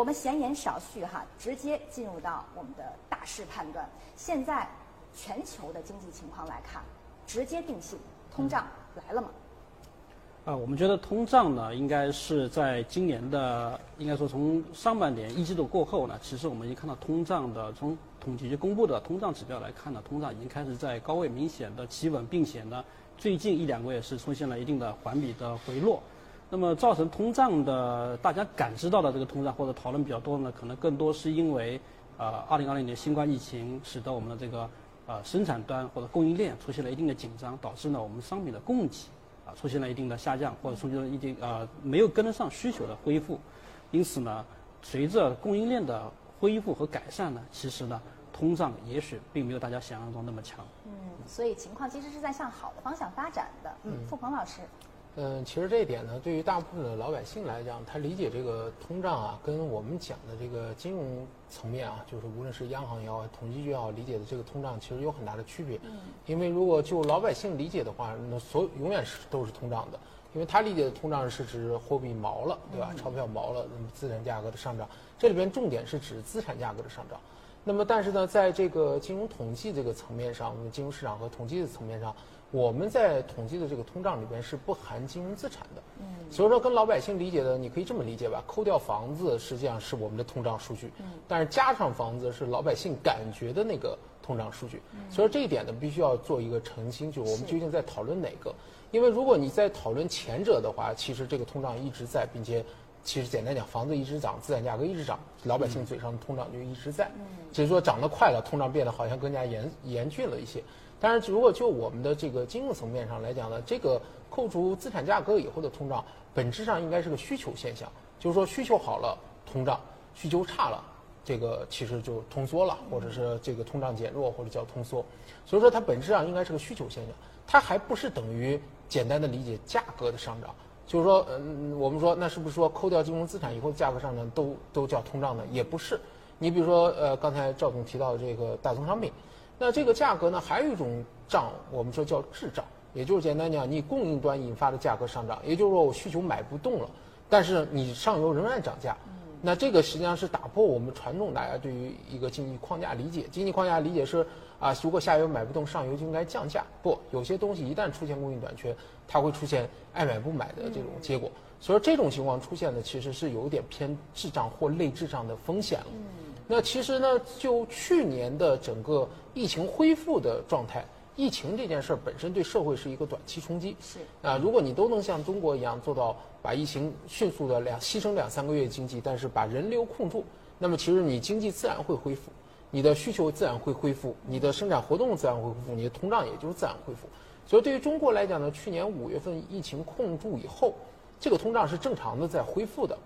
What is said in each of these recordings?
我们闲言少叙哈，直接进入到我们的大势判断。现在全球的经济情况来看，直接定性，通胀来了吗？啊，我们觉得通胀呢，应该是在今年的，应该说从上半年一季度过后呢，其实我们已经看到通胀的，从统计局公布的通胀指标来看呢，通胀已经开始在高位明显的企稳，并且呢，最近一两个月是出现了一定的环比的回落。那么造成通胀的，大家感知到的这个通胀或者讨论比较多的呢，可能更多是因为，呃，二零二零年新冠疫情使得我们的这个呃生产端或者供应链出现了一定的紧张，导致呢我们商品的供给。啊出现了一定的下降，或者出现了一定呃没有跟得上需求的恢复，因此呢，随着供应链的恢复和改善呢，其实呢，通胀也许并没有大家想象中那么强。嗯，所以情况其实是在向好的方向发展的。嗯，付鹏老师。嗯，其实这一点呢，对于大部分的老百姓来讲，他理解这个通胀啊，跟我们讲的这个金融层面啊，就是无论是央行也好，统计局也好，理解的这个通胀其实有很大的区别。嗯。因为如果就老百姓理解的话，那所永远是都是通胀的，因为他理解的通胀是指货币毛了，对吧？钞票毛了，那么资产价格的上涨，这里边重点是指资产价格的上涨。那么，但是呢，在这个金融统计这个层面上，我们金融市场和统计的层面上。我们在统计的这个通胀里边是不含金融资产的，嗯，所以说跟老百姓理解的，你可以这么理解吧，扣掉房子实际上是我们的通胀数据，嗯，但是加上房子是老百姓感觉的那个通胀数据，嗯，所以说这一点呢，必须要做一个澄清，就我们究竟在讨论哪个？因为如果你在讨论前者的话，其实这个通胀一直在，并且其实简单讲，房子一直涨，资产价格一直涨，老百姓嘴上的通胀就一直在，嗯，只是说涨得快了，通胀变得好像更加严严峻了一些。当然，如果就我们的这个金融层面上来讲呢，这个扣除资产价格以后的通胀，本质上应该是个需求现象。就是说，需求好了，通胀；需求差了，这个其实就通缩了，或者是这个通胀减弱，或者叫通缩。所以说，它本质上应该是个需求现象，它还不是等于简单的理解价格的上涨。就是说，嗯，我们说那是不是说扣掉金融资产以后价格上涨都都叫通胀呢？也不是。你比如说，呃，刚才赵总提到的这个大宗商品。那这个价格呢，还有一种涨，我们说叫滞涨，也就是简单讲，你供应端引发的价格上涨，也就是说我需求买不动了，但是你上游仍然涨价。那这个实际上是打破我们传统大家对于一个经济框架理解，经济框架理解是啊，如果下游买不动，上游就应该降价。不，有些东西一旦出现供应短缺，它会出现爱买不买的这种结果。所以这种情况出现的其实是有点偏滞胀或类滞胀的风险了。那其实呢，就去年的整个疫情恢复的状态，疫情这件事儿本身对社会是一个短期冲击。是啊，如果你都能像中国一样做到把疫情迅速的两牺牲两三个月经济，但是把人流控住，那么其实你经济自然会恢复，你的需求自然会恢复，你的生产活动自然会恢复，你的通胀也就是自然恢复。所以对于中国来讲呢，去年五月份疫情控住以后，这个通胀是正常的在恢复的。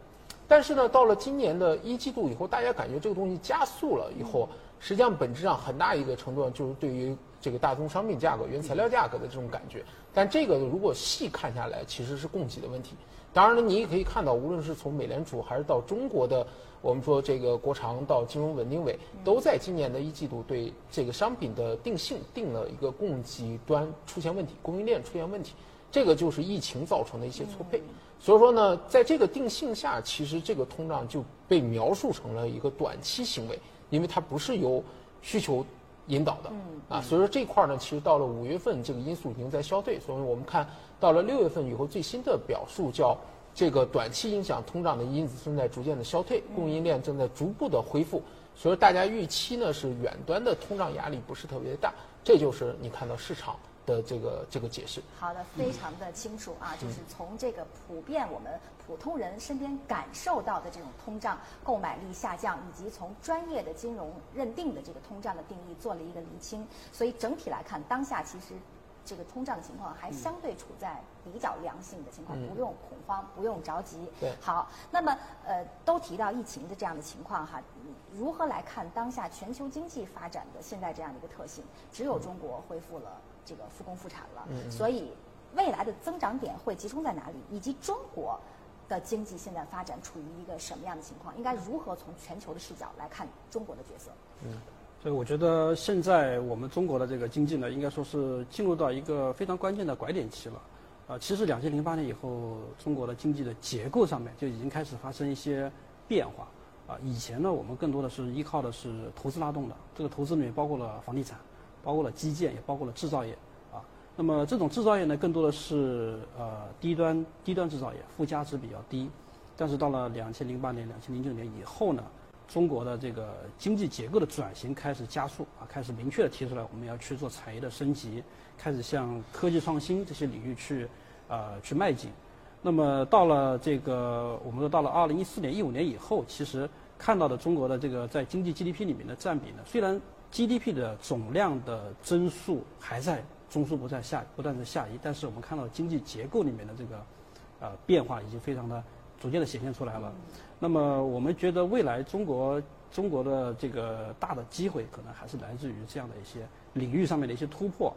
但是呢，到了今年的一季度以后，大家感觉这个东西加速了以后，实际上本质上很大一个程度上就是对于这个大宗商品价格、原材料价格的这种感觉。但这个如果细看下来，其实是供给的问题。当然了，你也可以看到，无论是从美联储还是到中国的，我们说这个国常到金融稳定委，都在今年的一季度对这个商品的定性定了一个供给端出现问题、供应链出现问题。这个就是疫情造成的一些错配。所以说呢，在这个定性下，其实这个通胀就被描述成了一个短期行为，因为它不是由需求引导的啊。所以说这块呢，其实到了五月份，这个因素已经在消退。所以我们看到了六月份以后，最新的表述叫这个短期影响通胀的因子正在逐渐的消退，供应链正在逐步的恢复。所以大家预期呢是远端的通胀压力不是特别大，这就是你看到市场。的这个这个解释，好的，非常的清楚啊，就是从这个普遍我们普通人身边感受到的这种通胀、购买力下降，以及从专业的金融认定的这个通胀的定义做了一个厘清。所以整体来看，当下其实这个通胀的情况还相对处在比较良性的情况，不用恐慌，不用着急。对，好，那么呃，都提到疫情的这样的情况哈，如何来看当下全球经济发展的现在这样的一个特性？只有中国恢复了。这个复工复产了，所以未来的增长点会集中在哪里？以及中国的经济现在发展处于一个什么样的情况？应该如何从全球的视角来看中国的角色？嗯，所以我觉得现在我们中国的这个经济呢，应该说是进入到一个非常关键的拐点期了。呃，其实两千零八年以后，中国的经济的结构上面就已经开始发生一些变化。啊，以前呢，我们更多的是依靠的是投资拉动的，这个投资里面包括了房地产，包括了基建，也包括了制造业，啊，那么这种制造业呢，更多的是呃低端低端制造业，附加值比较低，但是到了两千零八年、两千零九年以后呢，中国的这个经济结构的转型开始加速啊，开始明确的提出来我们要去做产业的升级，开始向科技创新这些领域去呃去迈进。那么到了这个，我们说到了二零一四年、一五年以后，其实看到的中国的这个在经济 GDP 里面的占比呢，虽然 GDP 的总量的增速还在中枢不断下不断的下移，但是我们看到经济结构里面的这个呃变化已经非常的逐渐的显现出来了。那么我们觉得未来中国中国的这个大的机会，可能还是来自于这样的一些领域上面的一些突破。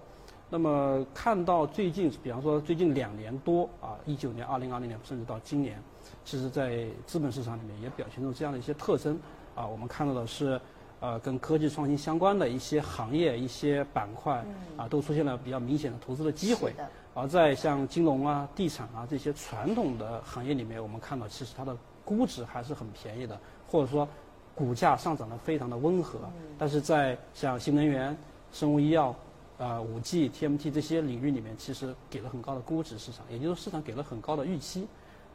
那么看到最近，比方说最近两年多啊，一九年、二零二零年，甚至到今年，其实在资本市场里面也表现出这样的一些特征啊。我们看到的是，呃，跟科技创新相关的一些行业、一些板块啊，都出现了比较明显的投资的机会。而在像金融啊、地产啊这些传统的行业里面，我们看到其实它的估值还是很便宜的，或者说股价上涨的非常的温和。但是在像新能源、生物医药。呃，五 G、TMT 这些领域里面，其实给了很高的估值，市场，也就是说市场给了很高的预期。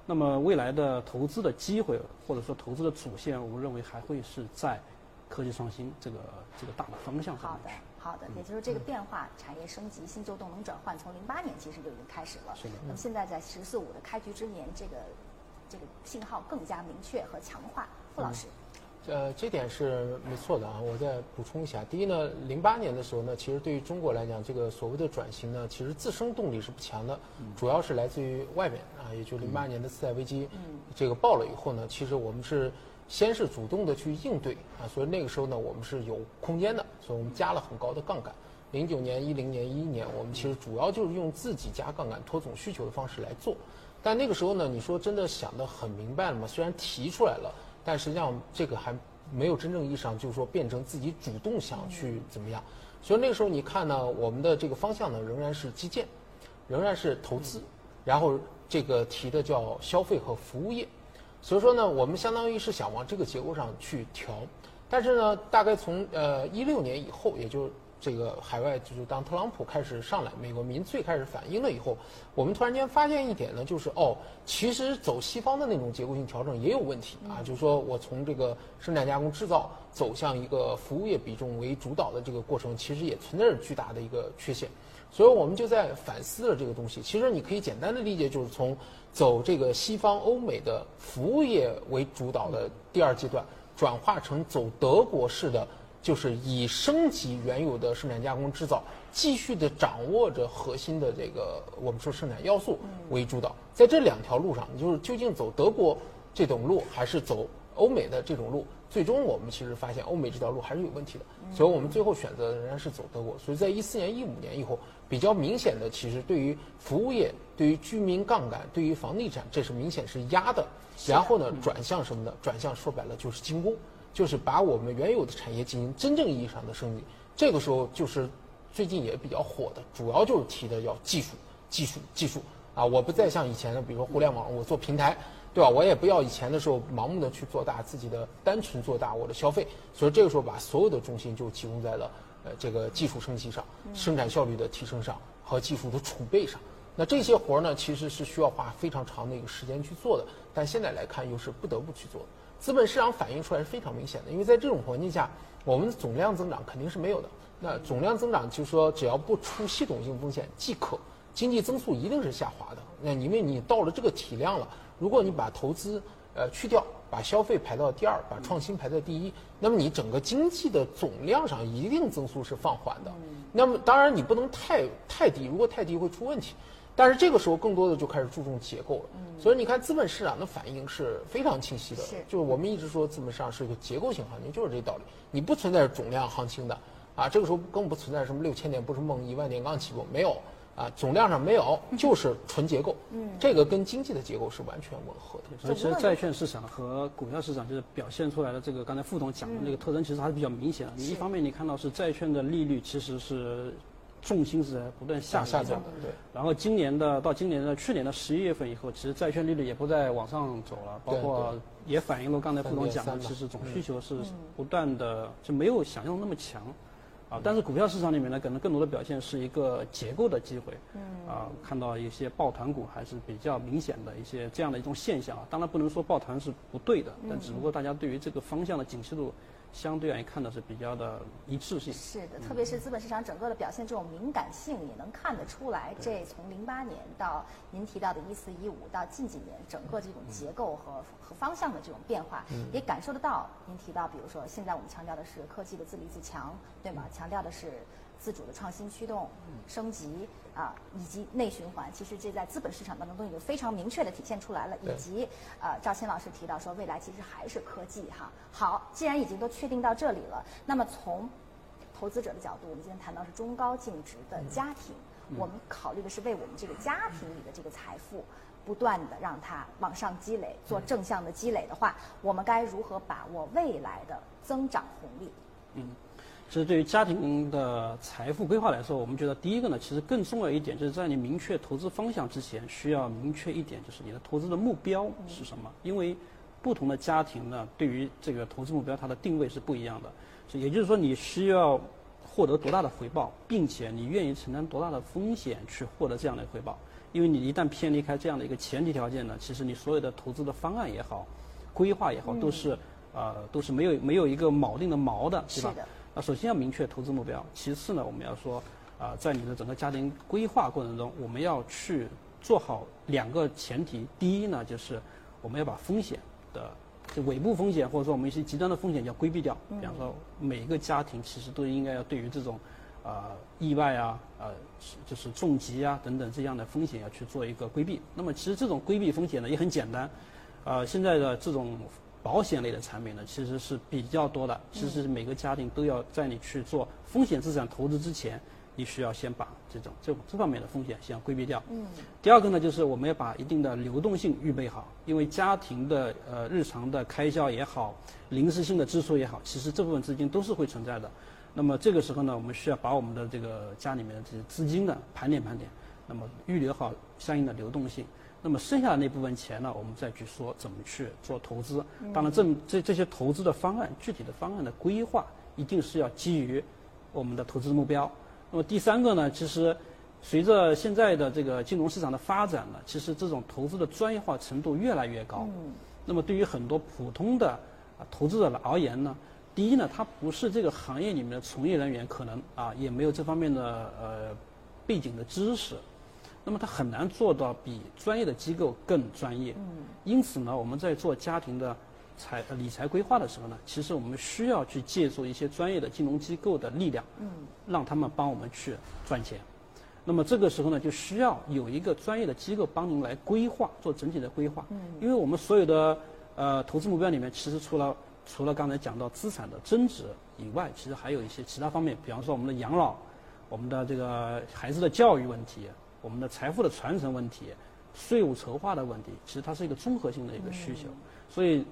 那么未来的投资的机会，或者说投资的主线，我们认为还会是在科技创新这个这个大的方向上。好的，好的，也就是这个变化，产业升级、新旧动能转换，从零八年其实就已经开始了。是的。那么现在在“十四五”的开局之年，这个这个信号更加明确和强化。傅老师。呃，这点是没错的啊。我再补充一下，第一呢，零八年的时候呢，其实对于中国来讲，这个所谓的转型呢，其实自身动力是不强的，主要是来自于外面啊，也就零八年的次贷危机，这个爆了以后呢，其实我们是先是主动的去应对啊，所以那个时候呢，我们是有空间的，所以我们加了很高的杠杆。零九年、一零年、一一年，我们其实主要就是用自己加杠杆、托总需求的方式来做。但那个时候呢，你说真的想得很明白了吗？虽然提出来了。但实际上，这个还没有真正意义上，就是说变成自己主动想去怎么样。所以那个时候，你看呢，我们的这个方向呢，仍然是基建，仍然是投资，然后这个提的叫消费和服务业。所以说呢，我们相当于是想往这个结构上去调。但是呢，大概从呃一六年以后，也就。这个海外就是当特朗普开始上来，美国民粹开始反应了以后，我们突然间发现一点呢，就是哦，其实走西方的那种结构性调整也有问题啊，就是说我从这个生产加工制造走向一个服务业比重为主导的这个过程，其实也存在着巨大的一个缺陷，所以我们就在反思了这个东西。其实你可以简单的理解，就是从走这个西方欧美的服务业为主导的第二阶段，转化成走德国式的。就是以升级原有的生产加工制造，继续的掌握着核心的这个我们说生产要素为主导，在这两条路上，你就是究竟走德国这种路，还是走欧美的这种路？最终我们其实发现欧美这条路还是有问题的，所以我们最后选择仍然是走德国。所以在一四年、一五年以后，比较明显的，其实对于服务业、对于居民杠杆、对于房地产，这是明显是压的。然后呢，转向什么呢？转向说白了就是精工。就是把我们原有的产业进行真正意义上的升级，这个时候就是最近也比较火的，主要就是提的要技术、技术、技术啊！我不再像以前的，比如说互联网，我做平台，对吧？我也不要以前的时候盲目的去做大自己的，单纯做大我的消费，所以这个时候把所有的重心就集中在了呃这个技术升级上、生产效率的提升上和技术的储备上。那这些活儿呢，其实是需要花非常长的一个时间去做的，但现在来看又是不得不去做的。资本市场反映出来是非常明显的，因为在这种环境下，我们的总量增长肯定是没有的。那总量增长就是说，只要不出系统性风险即可，经济增速一定是下滑的。那因为你到了这个体量了，如果你把投资呃去掉，把消费排到第二，把创新排在第一，那么你整个经济的总量上一定增速是放缓的。那么当然你不能太太低，如果太低会出问题。但是这个时候，更多的就开始注重结构了。所以你看，资本市场的反应是非常清晰的。就是我们一直说，资本市场是一个结构性行情，就是这道理。你不存在总量行情的，啊，这个时候更不存在什么六千点不是梦，一万点刚起步，没有。啊，总量上没有，就是纯结构。嗯，这个跟经济的结构是完全吻合的。其实债券市场和股票市场就是表现出来的这个，刚才副总讲的那个特征，其实还是比较明显的。你一方面你看到是债券的利率其实是。重心是在不断下下降的，对。然后今年的到今年的去年的十一月份以后，其实债券利率也不再往上走了，包括也反映了刚才副总讲的，其实总需求是不断的就没有想象那么强。啊，但是股票市场里面呢，可能更多的表现是一个结构的机会。嗯。啊，看到一些抱团股还是比较明显的一些这样的一种现象啊。当然不能说抱团是不对的，但只不过大家对于这个方向的景气度。相对而言看的是比较的一致性。是的，特别是资本市场整个的表现，这种敏感性也能看得出来。这从零八年到您提到的一四一五，到近几年整个这种结构和和方向的这种变化，也感受得到。您提到，比如说现在我们强调的是科技的自立自强，对吗？强调的是。自主的创新驱动、升级啊，以及内循环，其实这在资本市场当中都已经非常明确的体现出来了。以及呃，赵鑫老师提到说，未来其实还是科技哈。好，既然已经都确定到这里了，那么从投资者的角度，我们今天谈到是中高净值的家庭，我们考虑的是为我们这个家庭里的这个财富不断的让它往上积累，做正向的积累的话，我们该如何把握未来的增长红利？嗯。其实对于家庭的财富规划来说，我们觉得第一个呢，其实更重要一点，就是在你明确投资方向之前，需要明确一点，就是你的投资的目标是什么。因为不同的家庭呢，对于这个投资目标，它的定位是不一样的。所以也就是说，你需要获得多大的回报，并且你愿意承担多大的风险去获得这样的回报。因为你一旦偏离开这样的一个前提条件呢，其实你所有的投资的方案也好，规划也好，都是呃都是没有没有一个锚定的锚的，对吧？那首先要明确投资目标，其次呢，我们要说，啊，在你的整个家庭规划过程中，我们要去做好两个前提。第一呢，就是我们要把风险的就尾部风险，或者说我们一些极端的风险要规避掉。比方说，每一个家庭其实都应该要对于这种，啊，意外啊，呃，就是重疾啊等等这样的风险要去做一个规避。那么其实这种规避风险呢也很简单，啊，现在的这种。保险类的产品呢，其实是比较多的。其实每个家庭都要在你去做风险资产投资之前，你需要先把这种这这方面的风险先规避掉。嗯。第二个呢，就是我们要把一定的流动性预备好，因为家庭的呃日常的开销也好，临时性的支出也好，其实这部分资金都是会存在的。那么这个时候呢，我们需要把我们的这个家里面的这些资金呢盘点盘点，那么预留好相应的流动性。那么剩下的那部分钱呢，我们再去说怎么去做投资。当然，这这这些投资的方案，具体的方案的规划，一定是要基于我们的投资目标。那么第三个呢，其实随着现在的这个金融市场的发展呢，其实这种投资的专业化程度越来越高。那么对于很多普通的啊投资者而言呢，第一呢，他不是这个行业里面的从业人员，可能啊也没有这方面的呃背景的知识。那么它很难做到比专业的机构更专业。嗯。因此呢，我们在做家庭的财理财规划的时候呢，其实我们需要去借助一些专业的金融机构的力量，嗯，让他们帮我们去赚钱。那么这个时候呢，就需要有一个专业的机构帮您来规划，做整体的规划。嗯。因为我们所有的呃投资目标里面，其实除了除了刚才讲到资产的增值以外，其实还有一些其他方面，比方说我们的养老，我们的这个孩子的教育问题。我们的财富的传承问题，税务筹划的问题，其实它是一个综合性的一个需求，所以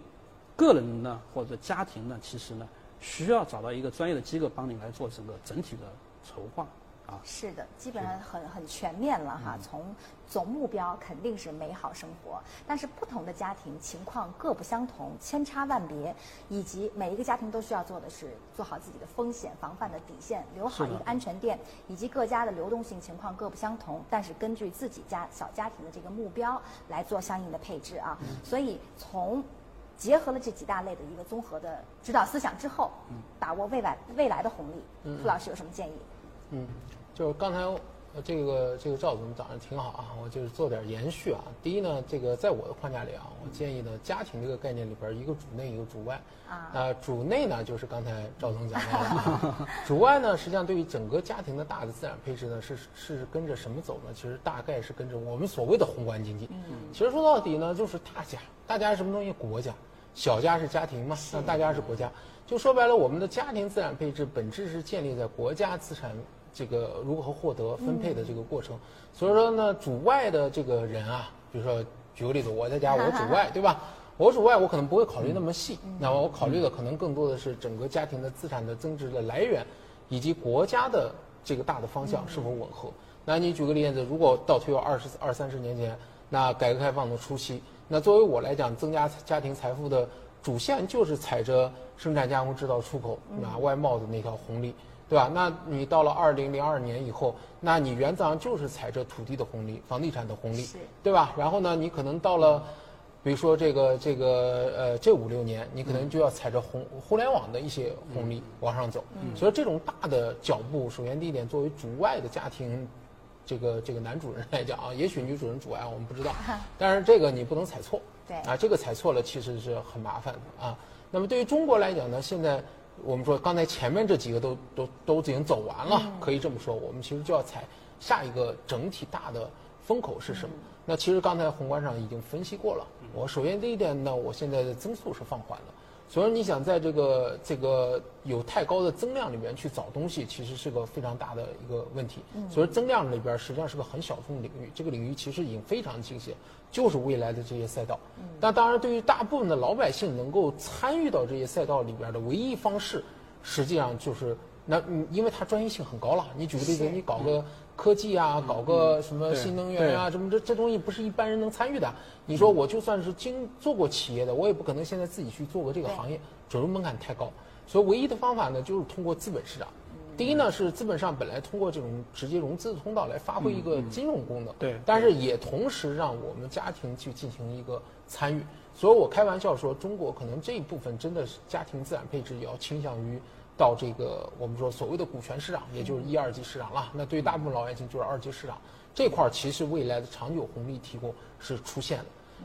个人呢或者家庭呢，其实呢需要找到一个专业的机构帮你来做整个整体的筹划。是的，基本上很很全面了哈。从总目标肯定是美好生活，但是不同的家庭情况各不相同，千差万别，以及每一个家庭都需要做的是做好自己的风险防范的底线，留好一个安全垫，以及各家的流动性情况各不相同，但是根据自己家小家庭的这个目标来做相应的配置啊。所以从结合了这几大类的一个综合的指导思想之后，把握未来未来的红利，傅老师有什么建议？嗯。就是刚才，这个这个赵总讲的挺好啊，我就是做点延续啊。第一呢，这个在我的框架里啊，我建议呢，家庭这个概念里边，一个主内，一个主外。啊。呃，主内呢，就是刚才赵总讲的啊。主外呢，实际上对于整个家庭的大的资产配置呢，是是跟着什么走呢？其实大概是跟着我们所谓的宏观经济。嗯。其实说到底呢，就是大家，大家是什么东西？国家。小家是家庭嘛？那大家是国家。就说白了，我们的家庭资产配置本质是建立在国家资产。这个如何获得分配的这个过程，所以说呢，主外的这个人啊，比如说举个例子，我在家 我主外，对吧？我主外，我可能不会考虑那么细，那么我考虑的可能更多的是整个家庭的资产的增值的来源，以及国家的这个大的方向是否吻合。那你举个例子，如果倒推到二十二三十年前，那改革开放的初期，那作为我来讲，增加家庭财富的主线就是踩着生产加工制造出口啊外贸的那条红利，对吧？那你到了二零零二年以后，那你原则上就是踩着土地的红利、房地产的红利，对吧？然后呢，你可能到了。比如说这个这个呃，这五六年你可能就要踩着红互联网的一些红利往上走，所以这种大的脚步，首先第一点，作为主外的家庭，这个这个男主人来讲啊，也许女主人主外我们不知道，但是这个你不能踩错，对啊，这个踩错了其实是很麻烦的啊。那么对于中国来讲呢，现在我们说刚才前面这几个都都都已经走完了，可以这么说，我们其实就要踩下一个整体大的风口是什么？那其实刚才宏观上已经分析过了。我首先第一点呢，我现在的增速是放缓的，所以你想在这个这个有太高的增量里面去找东西，其实是个非常大的一个问题。所以增量里边实际上是个很小众领域，这个领域其实已经非常清晰，就是未来的这些赛道。但当然，对于大部分的老百姓能够参与到这些赛道里边的唯一方式，实际上就是那，因为它专业性很高了。你举个例子，你搞个。科技啊，搞个什么新能源啊，什么这这东西不是一般人能参与的。你说我就算是经做过企业的，我也不可能现在自己去做个这个行业，准入门槛太高。所以唯一的方法呢，就是通过资本市场。第一呢，是资本上本来通过这种直接融资的通道来发挥一个金融功能，对，但是也同时让我们家庭去进行一个参与。所以我开玩笑说，中国可能这一部分真的是家庭资产配置要倾向于。到这个我们说所谓的股权市场，也就是一二级市场了。那对于大部分老百姓就是二级市场这块儿，其实未来的长久红利提供是出现的。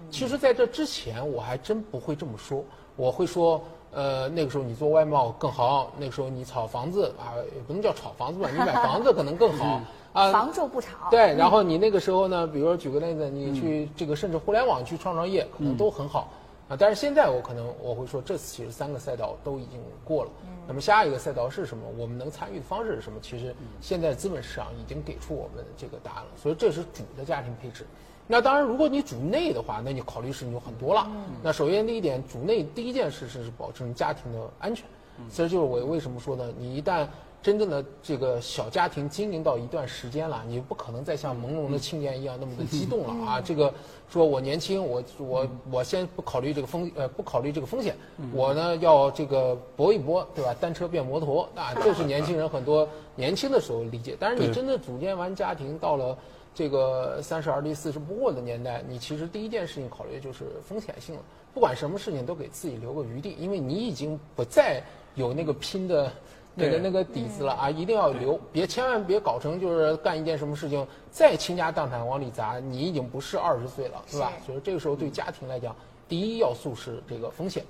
其实在这之前，我还真不会这么说。我会说，呃，那个时候你做外贸更好，那个时候你炒房子啊，也不能叫炒房子吧，你买房子可能更好啊。房住不炒。对，然后你那个时候呢，比如说举个例子，你去这个甚至互联网去创创业，可能都很好。啊，但是现在我可能我会说，这次其实三个赛道都已经过了。那么下一个赛道是什么？我们能参与的方式是什么？其实现在资本市场已经给出我们这个答案了。所以这是主的家庭配置。那当然，如果你主内的话，那你考虑事情就很多了。那首先第一点，主内第一件事是保证家庭的安全。其实就是我为什么说呢？你一旦真正的这个小家庭经营到一段时间了，你不可能再像朦胧的青年一样那么的激动了啊！这个说我年轻，我我我先不考虑这个风呃不考虑这个风险，我呢要这个搏一搏，对吧？单车变摩托啊，这是年轻人很多年轻的时候理解。但是你真的组建完家庭，到了这个三十而立四十不惑的年代，你其实第一件事情考虑就是风险性了。不管什么事情都给自己留个余地，因为你已经不再有那个拼的。那个那个底子了啊，一定要留，别千万别搞成就是干一件什么事情再倾家荡产往里砸，你已经不是二十岁了，是吧？所以这个时候对家庭来讲，第一要素是这个风险，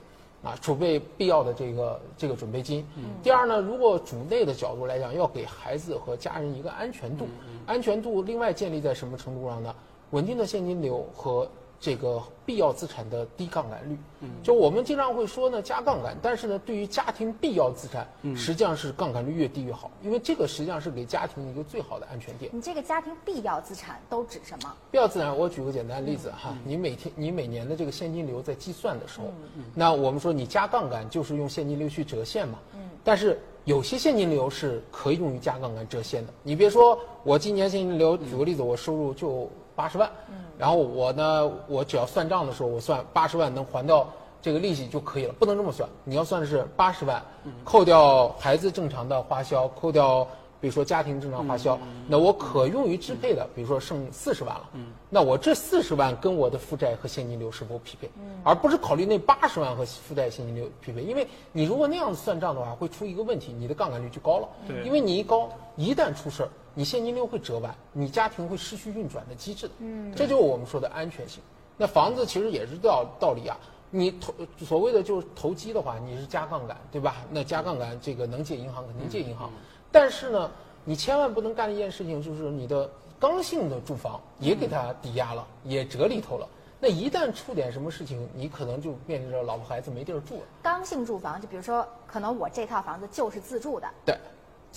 啊，储备必要的这个这个准备金。第二呢，如果主内的角度来讲，要给孩子和家人一个安全度，安全度另外建立在什么程度上呢？稳定的现金流和。这个必要资产的低杠杆率，就我们经常会说呢加杠杆，但是呢对于家庭必要资产，实际上是杠杆率越低越好，因为这个实际上是给家庭一个最好的安全垫。你这个家庭必要资产都指什么？必要资产，我举个简单的例子哈，你每天你每年的这个现金流在计算的时候，那我们说你加杠杆就是用现金流去折现嘛，但是有些现金流是可以用于加杠杆折现的。你别说我今年现金流，举个例子，我收入就。八十万，然后我呢，我只要算账的时候，我算八十万能还掉这个利息就可以了，不能这么算。你要算的是八十万，扣掉孩子正常的花销，扣掉比如说家庭正常花销，那我可用于支配的，比如说剩四十万了，那我这四十万跟我的负债和现金流是否匹配，而不是考虑那八十万和负债现金流匹配。因为你如果那样子算账的话，会出一个问题，你的杠杆率就高了，因为你一高，一旦出事儿。你现金流会折弯，你家庭会失去运转的机制这就是我们说的安全性。那房子其实也是道道理啊，你投所谓的就是投机的话，你是加杠杆，对吧？那加杠杆这个能借银行肯定借银行，但是呢，你千万不能干一件事情，就是你的刚性的住房也给它抵押了，也折里头了。那一旦出点什么事情，你可能就面临着老婆孩子没地儿住了。刚性住房，就比如说，可能我这套房子就是自住的。对。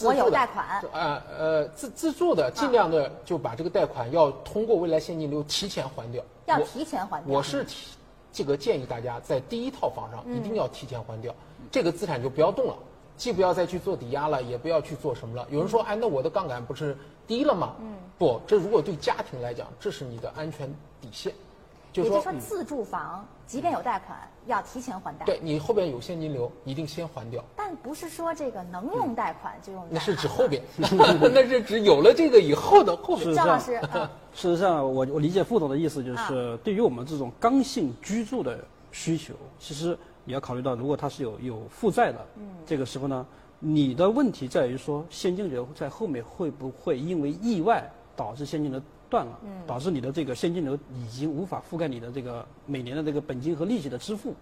我有贷款啊，呃，自自住的，尽量的就把这个贷款要通过未来现金流提前还掉。要提前还掉。我是提，这个建议大家在第一套房上一定要提前还掉，这个资产就不要动了。既不要再去做抵押了，也不要去做什么了。有人说，哎，那我的杠杆不是低了吗？嗯，不，这如果对家庭来讲，这是你的安全底线。也就是说，自住房即便有贷款，要提前还贷。对你后边有现金流，一定先还掉。但不是说这个能用贷款就用。那是指后边，那是指有了这个以后的后边。张老师，事实上，我我理解副总的意思就是，对于我们这种刚性居住的需求，其实你要考虑到，如果他是有有负债的，嗯，这个时候呢，你的问题在于说现金流在后面会不会因为意外导致现金流。断了，导致你的这个现金流已经无法覆盖你的这个每年的这个本金和利息的支付，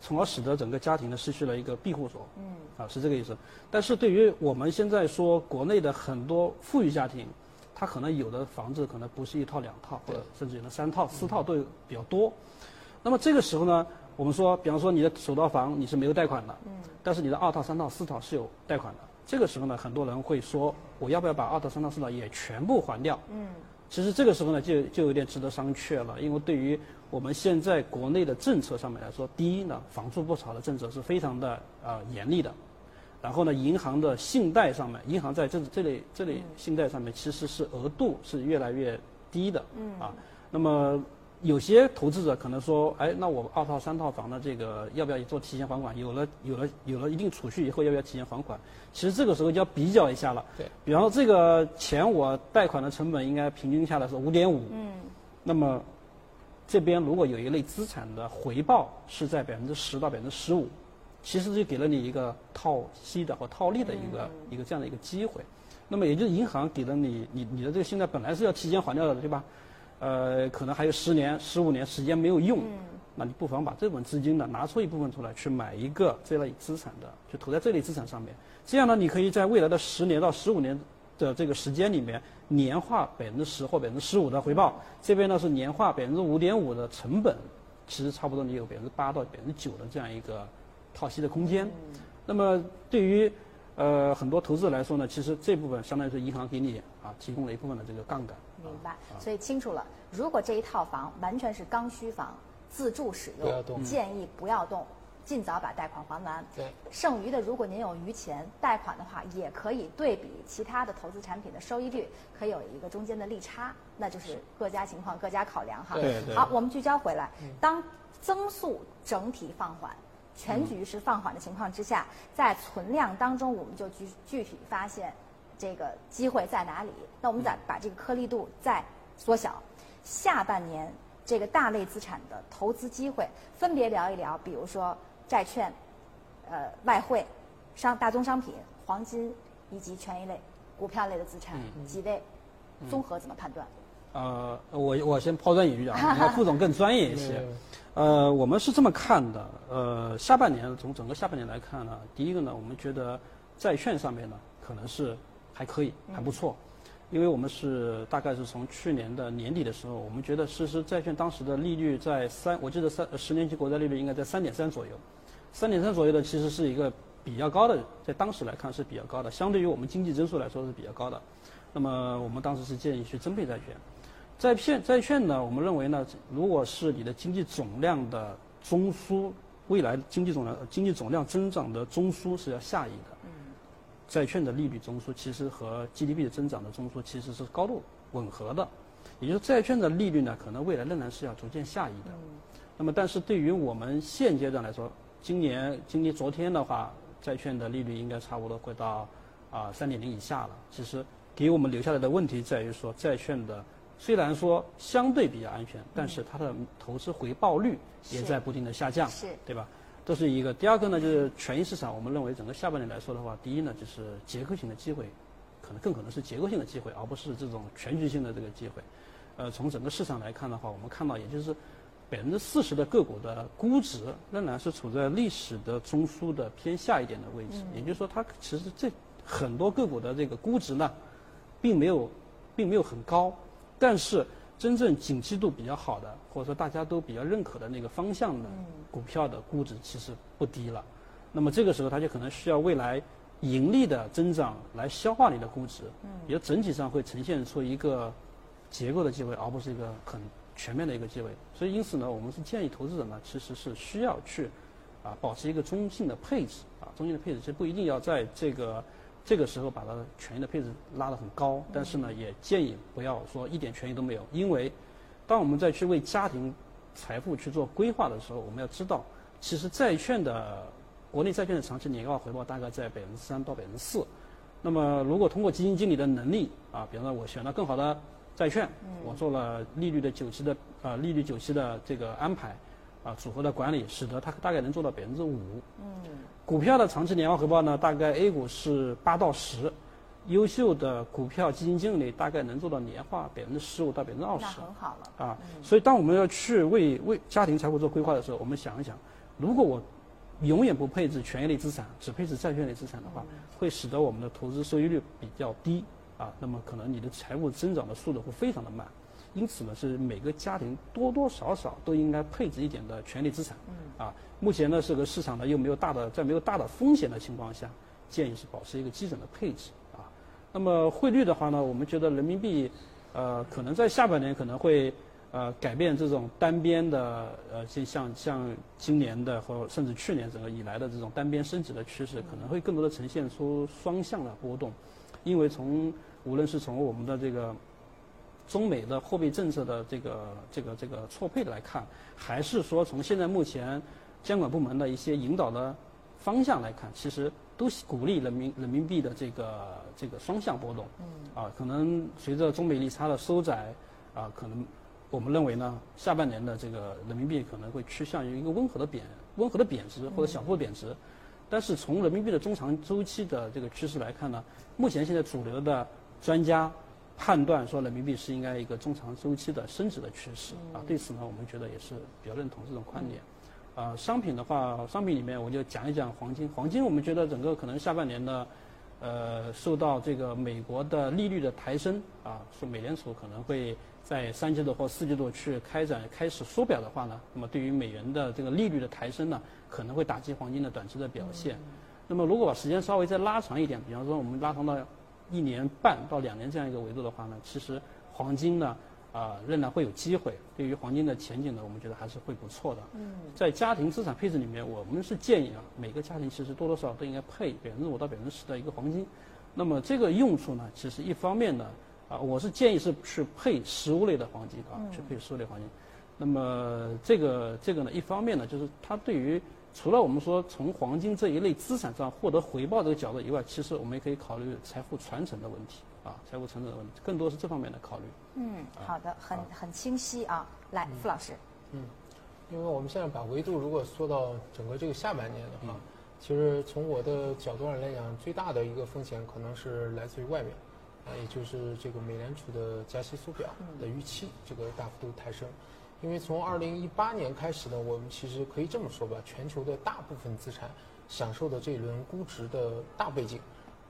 从而使得整个家庭呢失去了一个庇护所。嗯，啊，是这个意思。但是对于我们现在说国内的很多富裕家庭，他可能有的房子可能不是一套两套，或者甚至有的三套四套都有比较多。那么这个时候呢，我们说，比方说你的首套房你是没有贷款的，嗯，但是你的二套、三套、四套是有贷款的。这个时候呢，很多人会说，我要不要把二套、三套、四套也全部还掉？嗯。其实这个时候呢，就就有点值得商榷了，因为对于我们现在国内的政策上面来说，第一呢，房住不炒的政策是非常的呃严厉的，然后呢，银行的信贷上面，银行在这这类这类信贷上面其实是额度是越来越低的，嗯啊，那么。有些投资者可能说，哎，那我二套、三套房的这个要不要做提前还款？有了、有了、有了一定储蓄以后，要不要提前还款？其实这个时候就要比较一下了。对。比方说，这个钱我贷款的成本应该平均下来是五点五。嗯。那么，这边如果有一类资产的回报是在百分之十到百分之十五，其实就给了你一个套息的或套利的一个一个这样的一个机会。那么，也就是银行给了你，你你的这个信贷本来是要提前还掉的，对吧？呃，可能还有十年、十五年时间没有用，那你不妨把这部分资金呢拿出一部分出来，去买一个这类资产的，就投在这类资产上面。这样呢，你可以在未来的十年到十五年的这个时间里面，年化百分之十或百分之十五的回报。这边呢是年化百分之五点五的成本，其实差不多你有百分之八到百分之九的这样一个套息的空间。那么对于呃很多投资者来说呢，其实这部分相当于是银行给你啊提供了一部分的这个杠杆。明白，所以清楚了。如果这一套房完全是刚需房，自住使用，建议不要动，尽早把贷款还完。对，剩余的如果您有余钱贷款的话，也可以对比其他的投资产品的收益率，可以有一个中间的利差，那就是各家情况各家考量哈。对对。好，我们聚焦回来，当增速整体放缓，全局是放缓的情况之下，在存量当中，我们就具具体发现。这个机会在哪里？那我们再把这个颗粒度再缩小。下半年这个大类资产的投资机会，分别聊一聊，比如说债券、呃外汇、商大宗商品、黄金以及权益类、股票类的资产，几位综合怎么判断？呃，我我先抛砖引玉啊，副总更专业一些。呃，我们是这么看的。呃，下半年从整个下半年来看呢，第一个呢，我们觉得债券上面呢，可能是。还可以，还不错，因为我们是大概是从去年的年底的时候，我们觉得实施债券当时的利率在三，我记得三十年期国债利率应该在三点三左右，三点三左右的其实是一个比较高的，在当时来看是比较高的，相对于我们经济增速来说是比较高的。那么我们当时是建议去增配债券，债券债券呢，我们认为呢，如果是你的经济总量的中枢，未来经济总量经济总量增长的中枢是要下移的。债券的利率中枢其实和 GDP 的增长的中枢其实是高度吻合的，也就是债券的利率呢，可能未来仍然是要逐渐下移的。那么，但是对于我们现阶段来说，今年今天昨天的话，债券的利率应该差不多会到啊三点零以下了。其实给我们留下来的问题在于说，债券的虽然说相对比较安全，但是它的投资回报率也在不停的下降，对吧？这是一个，第二个呢，就是权益市场。我们认为整个下半年来说的话，第一呢，就是结构性的机会，可能更可能是结构性的机会，而不是这种全局性的这个机会。呃，从整个市场来看的话，我们看到，也就是百分之四十的个股的估值仍然是处在历史的中枢的偏下一点的位置。也就是说，它其实这很多个股的这个估值呢，并没有，并没有很高，但是。真正景气度比较好的，或者说大家都比较认可的那个方向的股票的估值其实不低了。那么这个时候，它就可能需要未来盈利的增长来消化你的估值，也整体上会呈现出一个结构的机会，而不是一个很全面的一个机会。所以因此呢，我们是建议投资者呢，其实是需要去啊，保持一个中性的配置啊，中性的配置其实不一定要在这个这个时候把它的权益的配置拉得很高，但是呢，也建议不要说一点权益都没有，因为当我们再去为家庭财富去做规划的时候，我们要知道，其实债券的国内债券的长期年化回报大概在百分之三到百分之四。那么，如果通过基金经理的能力啊，比方说我选了更好的债券，我做了利率的久期的啊利率久期的这个安排，啊组合的管理，使得它大概能做到百分之五。嗯。股票的长期年化回报呢，大概 A 股是八到十，优秀的股票基金经理大概能做到年化百分之十五到百分之二十。那很好了。啊，所以当我们要去为为家庭财富做规划的时候，我们想一想，如果我永远不配置权益类资产，只配置债券类资产的话，会使得我们的投资收益率比较低啊。那么可能你的财务增长的速度会非常的慢。因此呢，是每个家庭多多少少都应该配置一点的权利资产。啊，目前呢，这个市场呢又没有大的在没有大的风险的情况下，建议是保持一个基准的配置啊。那么汇率的话呢，我们觉得人民币呃可能在下半年可能会。呃，改变这种单边的呃，就像像今年的或甚至去年整个以来的这种单边升值的趋势，可能会更多的呈现出双向的波动，因为从无论是从我们的这个中美的货币政策的这个这个这个错配的来看，还是说从现在目前监管部门的一些引导的方向来看，其实都鼓励人民人民币的这个这个双向波动。嗯。啊，可能随着中美利差的收窄，啊，可能。我们认为呢，下半年的这个人民币可能会趋向于一个温和的贬、温和的贬值或者小幅贬值。但是从人民币的中长周期的这个趋势来看呢，目前现在主流的专家判断说人民币是应该一个中长周期的升值的趋势啊。对此呢，我们觉得也是比较认同这种观点。啊，商品的话，商品里面我就讲一讲黄金。黄金我们觉得整个可能下半年呢，呃，受到这个美国的利率的抬升啊，说美联储可能会。在三季度或四季度去开展开始缩表的话呢，那么对于美元的这个利率的抬升呢，可能会打击黄金的短期的表现。那么如果把时间稍微再拉长一点，比方说我们拉长到一年半到两年这样一个维度的话呢，其实黄金呢啊仍然会有机会。对于黄金的前景呢，我们觉得还是会不错的。嗯在家庭资产配置里面，我们是建议啊，每个家庭其实多多少少都应该配百分之五到百分之十的一个黄金。那么这个用处呢，其实一方面呢。啊，我是建议是去配实物类的黄金啊，去配实物类黄金。那么这个这个呢，一方面呢，就是它对于除了我们说从黄金这一类资产上获得回报这个角度以外，其实我们也可以考虑财富传承的问题啊，财富传承的问题，更多是这方面的考虑。嗯，好的，很很清晰啊。来，傅老师。嗯，因为我们现在把维度如果缩到整个这个下半年的话，其实从我的角度上来讲，最大的一个风险可能是来自于外面。啊也就是这个美联储的加息缩表的预期，这个大幅度抬升。因为从二零一八年开始呢，我们其实可以这么说吧，全球的大部分资产享受的这一轮估值的大背景，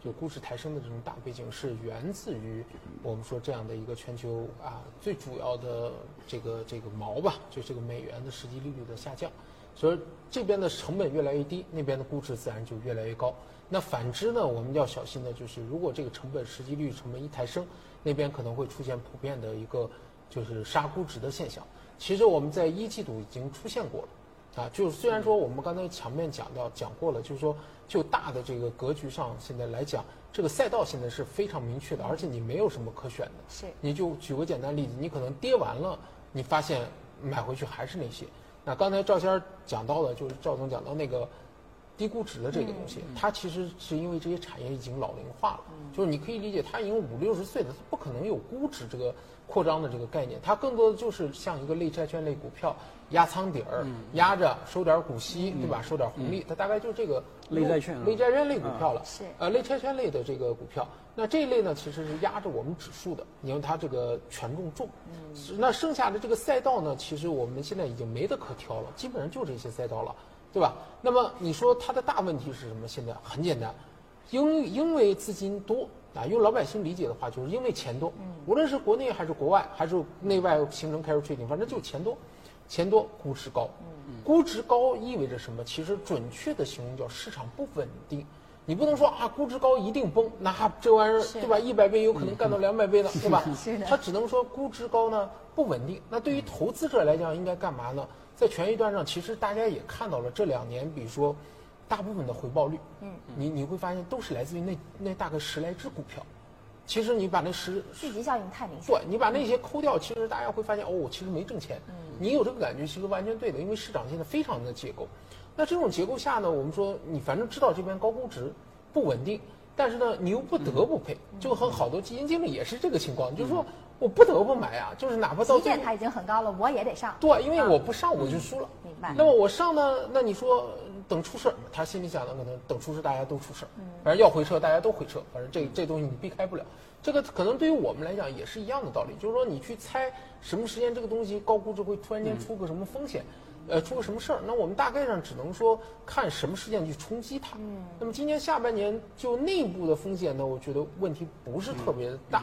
就估值抬升的这种大背景，是源自于我们说这样的一个全球啊最主要的这个这个毛吧，就这个美元的实际利率的下降。所以这边的成本越来越低，那边的估值自然就越来越高。那反之呢？我们要小心的就是，如果这个成本实际率成本一抬升，那边可能会出现普遍的一个就是杀估值的现象。其实我们在一季度已经出现过了，啊，就是虽然说我们刚才前面讲到讲过了，就是说就大的这个格局上现在来讲，这个赛道现在是非常明确的，而且你没有什么可选的。是。你就举个简单例子，你可能跌完了，你发现买回去还是那些。那刚才赵先生讲到的，就是赵总讲到那个。低估值的这个东西，它其实是因为这些产业已经老龄化了，就是你可以理解，它已经五六十岁了，它不可能有估值这个扩张的这个概念，它更多的就是像一个类债券类股票，压仓底儿，压着收点股息，对吧？收点红利，它大概就是这个类债券、类债券类股票了。是呃，类债券类的这个股票，那这一类呢，其实是压着我们指数的，因为它这个权重重。那剩下的这个赛道呢，其实我们现在已经没得可挑了，基本上就这些赛道了。对吧？那么你说它的大问题是什么？现在很简单，因因为资金多啊，用老百姓理解的话，就是因为钱多。无论是国内还是国外，还是内外形成开始 trading，反正就钱多，钱多估值高。估值高意味着什么？其实准确的形容叫市场不稳定。你不能说啊，估值高一定崩，那这玩意儿对吧？一百倍有可能干到两百倍呢，对吧？他只能说估值高呢不稳定。那对于投资者来讲，应该干嘛呢？在权益端上，其实大家也看到了这两年，比如说大部分的回报率，嗯，你你会发现都是来自于那那大概十来只股票。其实你把那十聚集效应太明显，对，你把那些抠掉，其实大家会发现哦，我其实没挣钱。嗯，你有这个感觉，其实完全对的，因为市场现在非常的结构。那这种结构下呢，我们说你反正知道这边高估值不稳定，但是呢，你又不得不配，就和好多基金经理也是这个情况，就是说我不得不买啊，就是哪怕到即便它已经很高了，我也得上。对，因为我不上我就输了。明白。那么我上呢？那你说等出事儿，他心里想的可能等出事大家都出事儿，反正要回撤大家都回撤，反正这这东西你避开不了。这个可能对于我们来讲也是一样的道理，就是说你去猜什么时间这个东西高估值会突然间出个什么风险，呃，出个什么事儿，那我们大概上只能说看什么事件去冲击它。嗯。那么今年下半年就内部的风险呢，我觉得问题不是特别的大，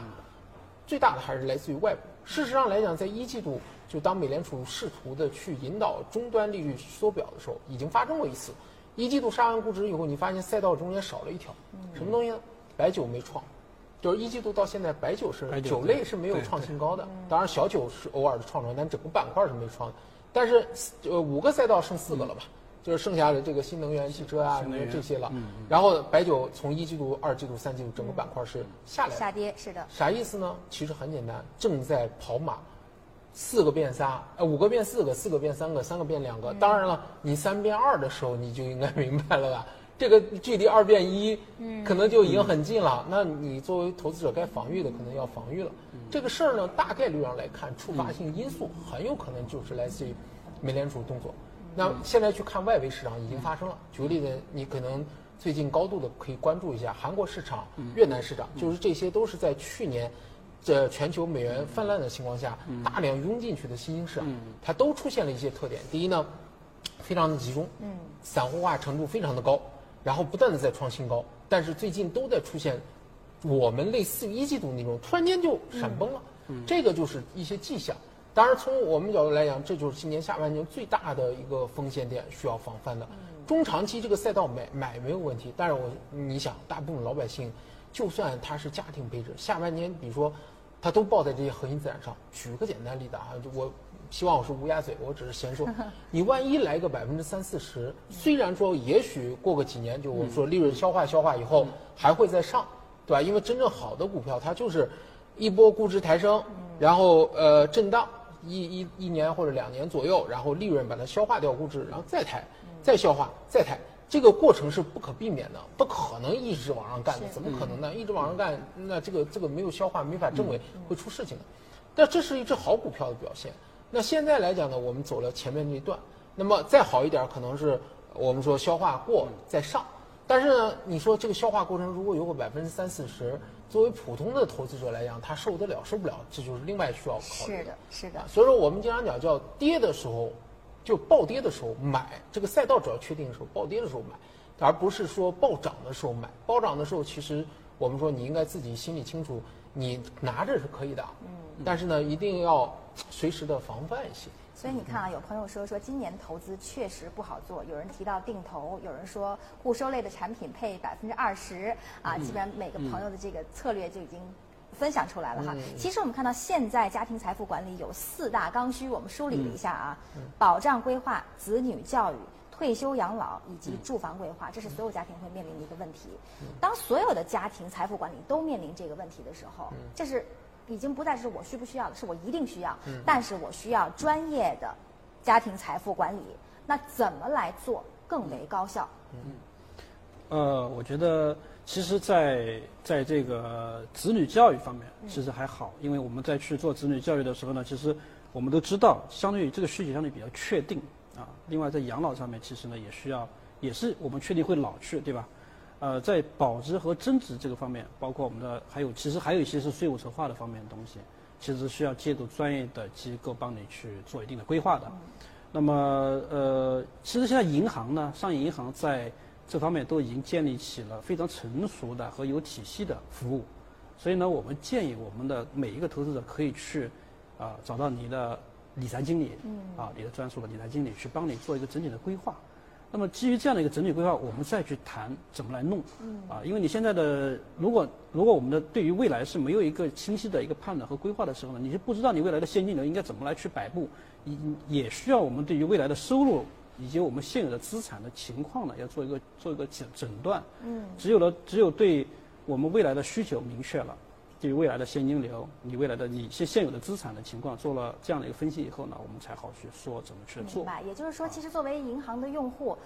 最大的还是来自于外部。事实上来讲，在一季度就当美联储试图的去引导终端利率缩表的时候，已经发生过一次。一季度杀完估值以后，你发现赛道中间少了一条，什么东西呢？白酒没创。就是一季度到现在，白酒是酒类是没有创新高的，当然小酒是偶尔的创创，但整个板块是没创。但是呃五个赛道剩四个了吧？就是剩下的这个新能源汽车啊什么这些了。然后白酒从一季度、二季度、三季度整个板块是下来下跌，是的。啥意思呢？其实很简单，正在跑马，四个变仨，呃五个变四个，四个变三个，三个变两个。当然了，你三变二的时候，你就应该明白了吧？这个距离二变一，可能就已经很近了。那你作为投资者该防御的，可能要防御了。这个事儿呢，大概率上来看，触发性因素很有可能就是来自于美联储动作。那现在去看外围市场已经发生了。举个例子，你可能最近高度的可以关注一下韩国市场、越南市场，就是这些都是在去年这全球美元泛滥的情况下大量涌进去的新兴市场，它都出现了一些特点。第一呢，非常的集中，散户化程度非常的高。然后不断的在创新高，但是最近都在出现，我们类似于一季度那种突然间就闪崩了，这个就是一些迹象。当然从我们角度来讲，这就是今年下半年最大的一个风险点需要防范的。中长期这个赛道买买没有问题，但是我你想，大部分老百姓，就算他是家庭配置，下半年比如说，他都报在这些核心资产上。举个简单例子啊，我。希望我是乌鸦嘴，我只是闲说，你万一来个百分之三四十，虽然说也许过个几年，就我们说利润消化消化以后还会再上，对吧？因为真正好的股票，它就是一波估值抬升，然后呃震荡一一一年或者两年左右，然后利润把它消化掉估值，然后再抬，再消化，再抬，这个过程是不可避免的，不可能一直往上干的，怎么可能呢？一直往上干，那这个这个没有消化，没法证伪，会出事情的。但这是一只好股票的表现。那现在来讲呢，我们走了前面这一段，那么再好一点，可能是我们说消化过再上。但是呢，你说这个消化过程如果有个百分之三四十，作为普通的投资者来讲，他受得了受不了，这就是另外需要考虑。是的，是的。所以说我们经常讲叫跌的时候，就暴跌的时候买，这个赛道主要确定的时候，暴跌的时候买，而不是说暴涨的时候买。暴涨的时候，其实我们说你应该自己心里清楚，你拿着是可以的。嗯。但是呢，一定要。随时的防范一些。所以你看啊，有朋友说说今年投资确实不好做，有人提到定投，有人说固收类的产品配百分之二十啊，基本上每个朋友的这个策略就已经分享出来了哈。其实我们看到现在家庭财富管理有四大刚需，我们梳理了一下啊，保障规划、子女教育、退休养老以及住房规划，这是所有家庭会面临的一个问题。当所有的家庭财富管理都面临这个问题的时候，这是。已经不再是我需不需要了，是我一定需要。嗯。但是我需要专业的家庭财富管理。那怎么来做更为高效？嗯。呃，我觉得其实，在在这个子女教育方面，其实还好，因为我们在去做子女教育的时候呢，其实我们都知道，相对于这个需求相对比较确定啊。另外，在养老上面，其实呢也需要，也是我们确定会老去，对吧？呃，在保值和增值这个方面，包括我们的还有，其实还有一些是税务筹划的方面的东西，其实需要借助专业的机构帮你去做一定的规划的。那么，呃，其实现在银行呢，商业银行在这方面都已经建立起了非常成熟的和有体系的服务。所以呢，我们建议我们的每一个投资者可以去啊找到你的理财经理，啊，你的专属的理财经理去帮你做一个整体的规划。那么基于这样的一个整体规划，我们再去谈怎么来弄。嗯。啊，因为你现在的如果如果我们的对于未来是没有一个清晰的一个判断和规划的时候呢，你是不知道你未来的现金流应该怎么来去摆布，也也需要我们对于未来的收入以及我们现有的资产的情况呢，要做一个做一个诊诊断。嗯。只有了只有对我们未来的需求明确了。对于未来的现金流，你未来的你现现有的资产的情况做了这样的一个分析以后呢，我们才好去说怎么去做。明白，也就是说，其实作为银行的用户。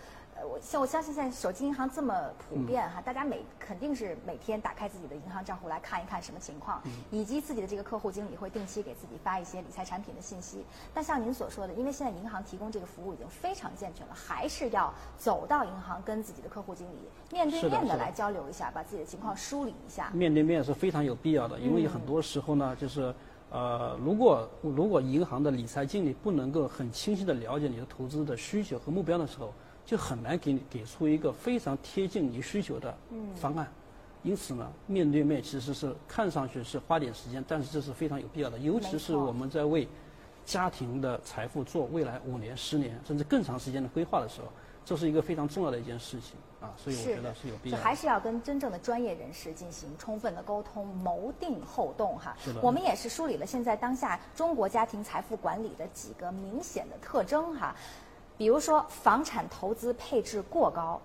我像我相信现在手机银行这么普遍哈，大家每肯定是每天打开自己的银行账户来看一看什么情况，以及自己的这个客户经理会定期给自己发一些理财产品的信息。但像您所说的，因为现在银行提供这个服务已经非常健全了，还是要走到银行跟自己的客户经理面对面的来交流一下，把自己的情况梳理一下。面对面是非常有必要的，因为很多时候呢，就是呃，如果如果银行的理财经理不能够很清晰的了解你的投资的需求和目标的时候。就很难给你给出一个非常贴近你需求的方案，因此呢，面对面其实是看上去是花点时间，但是这是非常有必要的，尤其是我们在为家庭的财富做未来五年、十年甚至更长时间的规划的时候，这是一个非常重要的一件事情啊，所以我觉得是有必要。还是要跟真正的专业人士进行充分的沟通，谋定后动哈。是的。我们也是梳理了现在当下中国家庭财富管理的几个明显的特征哈。比如说，房产投资配置过高，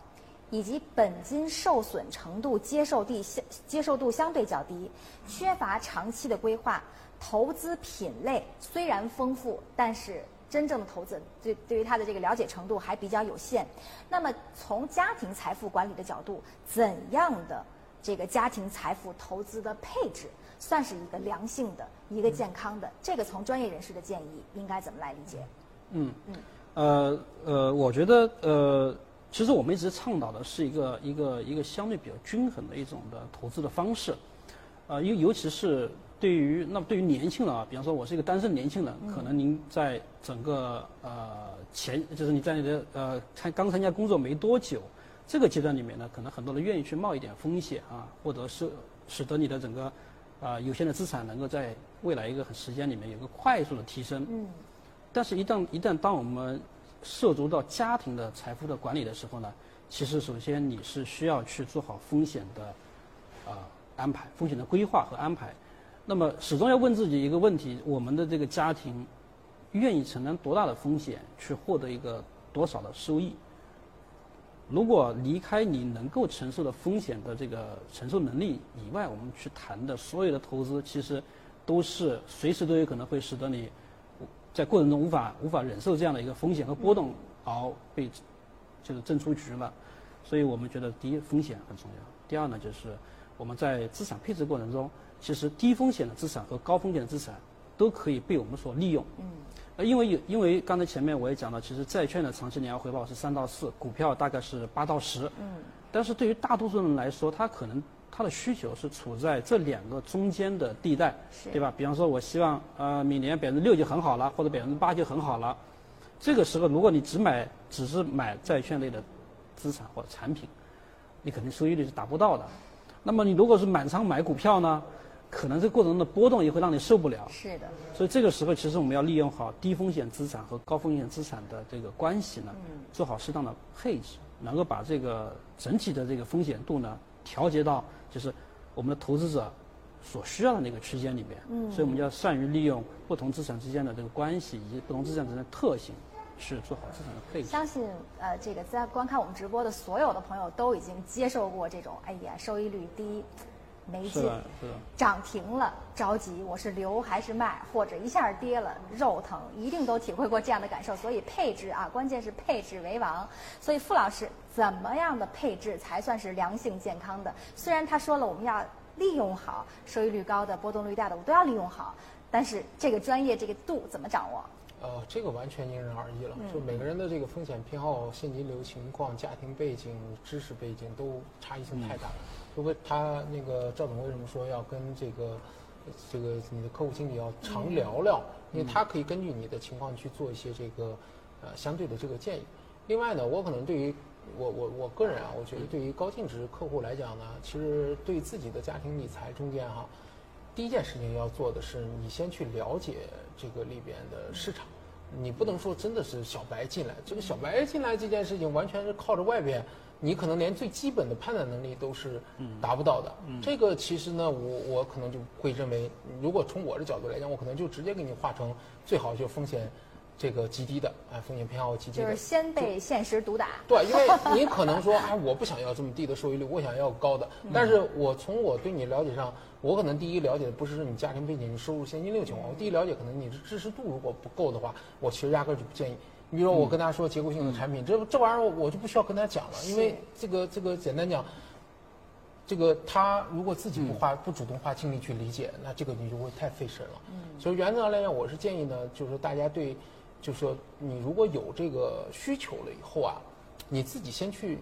以及本金受损程度接受地相接受度相对较低，缺乏长期的规划，投资品类虽然丰富，但是真正的投资对对于它的这个了解程度还比较有限。那么，从家庭财富管理的角度，怎样的这个家庭财富投资的配置算是一个良性的、一个健康的？这个从专业人士的建议应该怎么来理解？嗯嗯。呃呃，我觉得呃，其实我们一直倡导的是一个一个一个相对比较均衡的一种的投资的方式，呃，尤尤其是对于那么对于年轻人啊，比方说我是一个单身年轻人，可能您在整个呃前就是你在你的呃参刚参加工作没多久这个阶段里面呢，可能很多人愿意去冒一点风险啊，或者是使得你的整个啊有限的资产能够在未来一个很时间里面有个快速的提升。嗯。但是，一旦一旦当我们涉足到家庭的财富的管理的时候呢，其实首先你是需要去做好风险的啊安排，风险的规划和安排。那么，始终要问自己一个问题：我们的这个家庭愿意承担多大的风险，去获得一个多少的收益？如果离开你能够承受的风险的这个承受能力以外，我们去谈的所有的投资，其实都是随时都有可能会使得你。在过程中无法无法忍受这样的一个风险和波动，而被就是挣出局了，所以我们觉得第一风险很重要。第二呢，就是我们在资产配置过程中，其实低风险的资产和高风险的资产都可以被我们所利用。嗯。呃，因为有因为刚才前面我也讲到，其实债券的长期年化回报是三到四，股票大概是八到十。嗯。但是对于大多数人来说，他可能。他的需求是处在这两个中间的地带，对吧？比方说，我希望呃，每年百分之六就很好了，或者百分之八就很好了。这个时候，如果你只买只是买债券类的资产或者产品，你肯定收益率是达不到的。那么，你如果是满仓买股票呢，可能这过程中的波动也会让你受不了。是的。所以这个时候，其实我们要利用好低风险资产和高风险资产的这个关系呢，做好适当的配置，能够把这个整体的这个风险度呢调节到。就是我们的投资者所需要的那个区间里面，嗯，所以我们要善于利用不同资产之间的这个关系以及不同资产之间的特性，去做好资产的配置。相信呃，这个在观看我们直播的所有的朋友都已经接受过这种，哎呀，收益率低。没劲，涨停了着急，我是留还是卖？或者一下跌了肉疼，一定都体会过这样的感受。所以配置啊，关键是配置为王。所以傅老师，怎么样的配置才算是良性健康的？虽然他说了我们要利用好收益率高的、波动率大的，我都要利用好，但是这个专业这个度怎么掌握？呃，这个完全因人而异了，就每个人的这个风险偏好、现金流情况、家庭背景、知识背景都差异性太大了。如果他那个赵总为什么说要跟这个这个你的客户经理要常聊聊？因为他可以根据你的情况去做一些这个呃相对的这个建议。另外呢，我可能对于我我我个人啊，我觉得对于高净值客户来讲呢，其实对自己的家庭理财中间哈，第一件事情要做的是你先去了解这个里边的市场。你不能说真的是小白进来，这个小白进来这件事情完全是靠着外边，你可能连最基本的判断能力都是达不到的。这个其实呢，我我可能就会认为，如果从我的角度来讲，我可能就直接给你划成最好就风险。这个极低的，哎，风险偏好极低的，就是先被现实毒打。对，因为你可能说，哎，我不想要这么低的收益率，我想要高的。但是我从我对你了解上，我可能第一了解的不是说你家庭背景、你收入、现金流情况。我第一了解可能你的知识度如果不够的话，我其实压根就不建议。你比如说，我跟大家说结构性的产品，这这玩意儿我就不需要跟他讲了，因为这个这个简单讲，这个他如果自己不花不主动花精力去理解，那这个你就会太费神了。嗯。所以原则上来讲，我是建议呢，就是大家对。就是说，你如果有这个需求了以后啊，你自己先去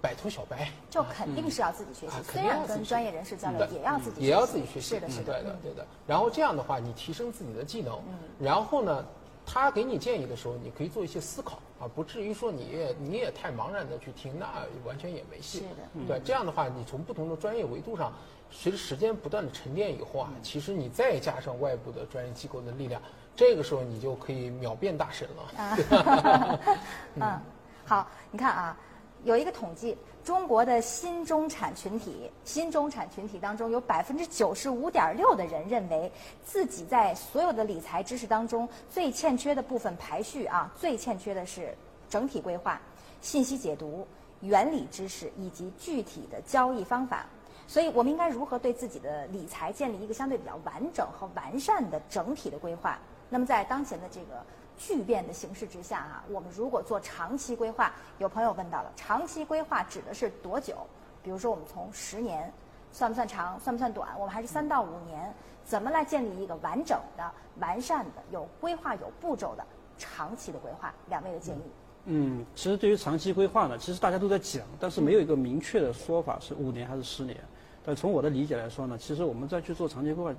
摆脱小白，就肯定是要自己学习。虽然跟专业人士交流，也要自己也要自己学习。是的，是的，对的，对的。然后这样的话，你提升自己的技能，然后呢，他给你建议的时候，你可以做一些思考啊，不至于说你也你也太茫然的去听，那完全也没戏。是的，对。这样的话，你从不同的专业维度上，随着时间不断的沉淀以后啊，其实你再加上外部的专业机构的力量。这个时候你就可以秒变大神了。嗯，好，你看啊，有一个统计，中国的新中产群体，新中产群体当中有百分之九十五点六的人认为自己在所有的理财知识当中最欠缺的部分排序啊，最欠缺的是整体规划、信息解读、原理知识以及具体的交易方法。所以我们应该如何对自己的理财建立一个相对比较完整和完善的整体的规划？那么在当前的这个巨变的形势之下啊，我们如果做长期规划，有朋友问到了，长期规划指的是多久？比如说我们从十年算不算长，算不算短？我们还是三到五年？怎么来建立一个完整的、完善的、有规划、有步骤的长期的规划？两位的建议。嗯，其实对于长期规划呢，其实大家都在讲，但是没有一个明确的说法是五年还是十年。但从我的理解来说呢，其实我们再去做长期规划，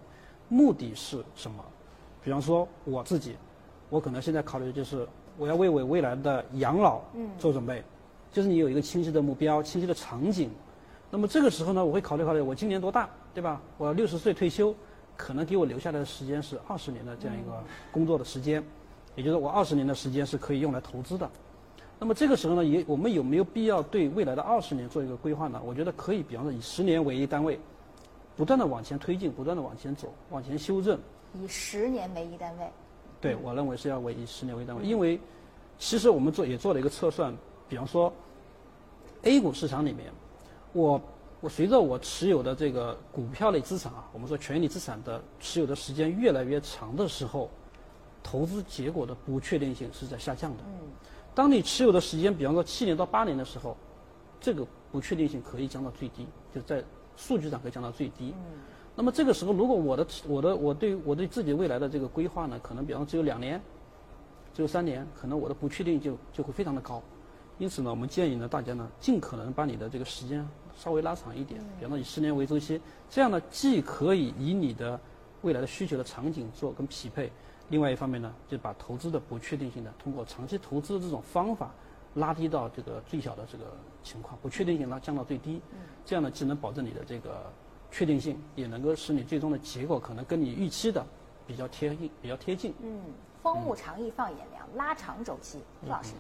目的是什么？比方说我自己，我可能现在考虑的就是我要为我未来的养老做准备，就是你有一个清晰的目标、清晰的场景。那么这个时候呢，我会考虑考虑我今年多大，对吧？我六十岁退休，可能给我留下来的时间是二十年的这样一个工作的时间，也就是我二十年的时间是可以用来投资的。那么这个时候呢，也我们有没有必要对未来的二十年做一个规划呢？我觉得可以，比方说以十年为一单位，不断的往前推进，不断的往前走，往前修正。以十年为一单位，对我认为是要为以十年为单位，因为其实我们做也做了一个测算，比方说 A 股市场里面，我我随着我持有的这个股票类资产啊，我们说权益类资产的持有的时间越来越长的时候，投资结果的不确定性是在下降的。嗯，当你持有的时间，比方说七年到八年的时候，这个不确定性可以降到最低，就在数据上可以降到最低。嗯。那么这个时候，如果我的我的我对我对自己未来的这个规划呢，可能比方说只有两年，只有三年，可能我的不确定就就会非常的高。因此呢，我们建议呢，大家呢，尽可能把你的这个时间稍微拉长一点，比方说以十年为周期，这样呢，既可以以你的未来的需求的场景做跟匹配，另外一方面呢，就把投资的不确定性呢，通过长期投资的这种方法拉低到这个最小的这个情况，不确定性拉降到最低，这样呢，既能保证你的这个。确定性也能够使你最终的结果可能跟你预期的比较贴近，比较贴近。嗯，风物长宜放眼量，拉长周期，朱老师。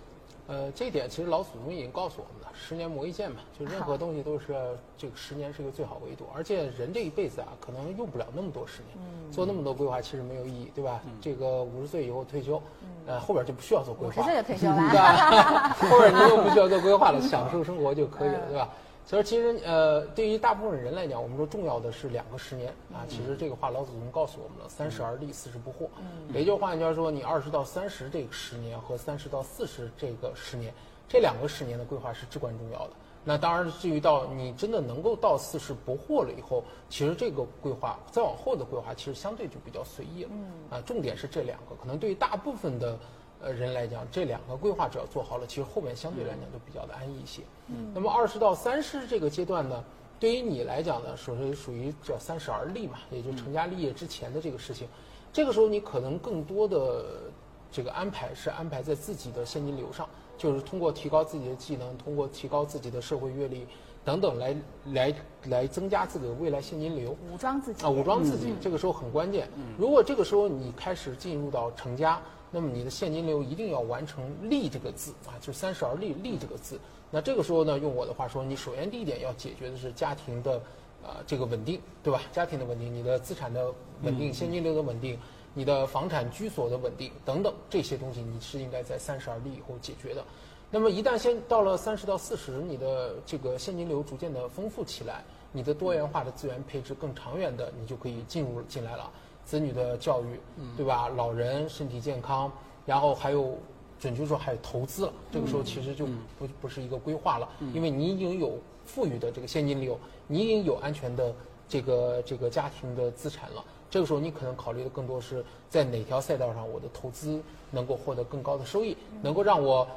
呃，这一点其实老祖宗已经告诉我们了，十年磨一剑嘛，就任何东西都是这个十年是一个最好维度，而且人这一辈子啊，可能用不了那么多十年，做那么多规划其实没有意义，对吧？这个五十岁以后退休，呃，后边就不需要做规划。五十岁就退休了，对吧？后边你又不需要做规划了，享受生活就可以了，对吧？所以其实呃，对于大部分人来讲，我们说重要的是两个十年啊。其实这个话老祖宗告诉我们了：三十而立，四十不惑。嗯。也就换句话说，你二十到三十这个十年和三十到四十这个十年，这两个十年的规划是至关重要的。那当然，至于到你真的能够到四十不惑了以后，其实这个规划再往后的规划，其实相对就比较随意了。嗯。啊，重点是这两个，可能对于大部分的。呃，人来讲，这两个规划只要做好了，其实后面相对来讲就比较的安逸一些。嗯。那么二十到三十这个阶段呢，对于你来讲呢，属于属于叫三十而立嘛，也就成家立业之前的这个事情。这个时候你可能更多的这个安排是安排在自己的现金流上，就是通过提高自己的技能，通过提高自己的社会阅历等等来来来增加自己的未来现金流。武装自己啊，武装自己，这个时候很关键。如果这个时候你开始进入到成家。那么你的现金流一定要完成“利”这个字啊，就是三十而立，利这个字。那这个时候呢，用我的话说，你首先第一点要解决的是家庭的，啊，这个稳定，对吧？家庭的稳定，你的资产的稳定，现金流的稳定，你的房产居所的稳定等等这些东西，你是应该在三十而立以后解决的。那么一旦先到了三十到四十，你的这个现金流逐渐的丰富起来，你的多元化的资源配置更长远的，你就可以进入进来了。子女的教育，对吧？老人身体健康，然后还有，准确说还有投资了。这个时候其实就不不是一个规划了，因为你已经有富裕的这个现金流，你已经有安全的这个这个家庭的资产了。这个时候你可能考虑的更多是在哪条赛道上我的投资能够获得更高的收益，能够让我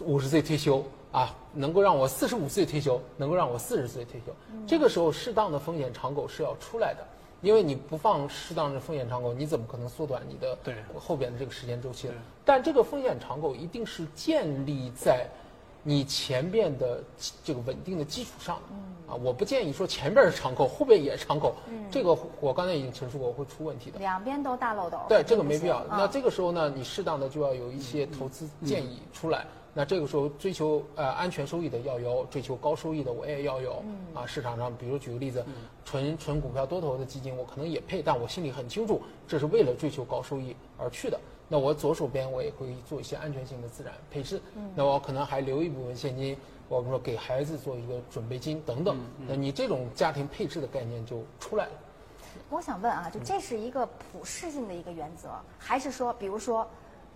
五十岁退休啊，能够让我四十五岁退休，能够让我四十岁退休。这个时候适当的风险敞口是要出来的。因为你不放适当的风险敞口，你怎么可能缩短你的后边的这个时间周期？但这个风险敞口一定是建立在你前边的这个稳定的基础上的。啊，我不建议说前边是敞口，后边也是敞口。这个我刚才已经陈述过，会出问题的。两边都大漏斗。对，这个没必要。那这个时候呢，你适当的就要有一些投资建议出来。那这个时候追求呃安全收益的要有，追求高收益的我也要有。啊，市场上比如举个例子，纯纯股票多头的基金我可能也配，但我心里很清楚，这是为了追求高收益而去的。那我左手边我也会做一些安全性的资产配置。那我可能还留一部分现金，我们说给孩子做一个准备金等等。那你这种家庭配置的概念就出来了。我想问啊，就这是一个普适性的一个原则，还是说，比如说，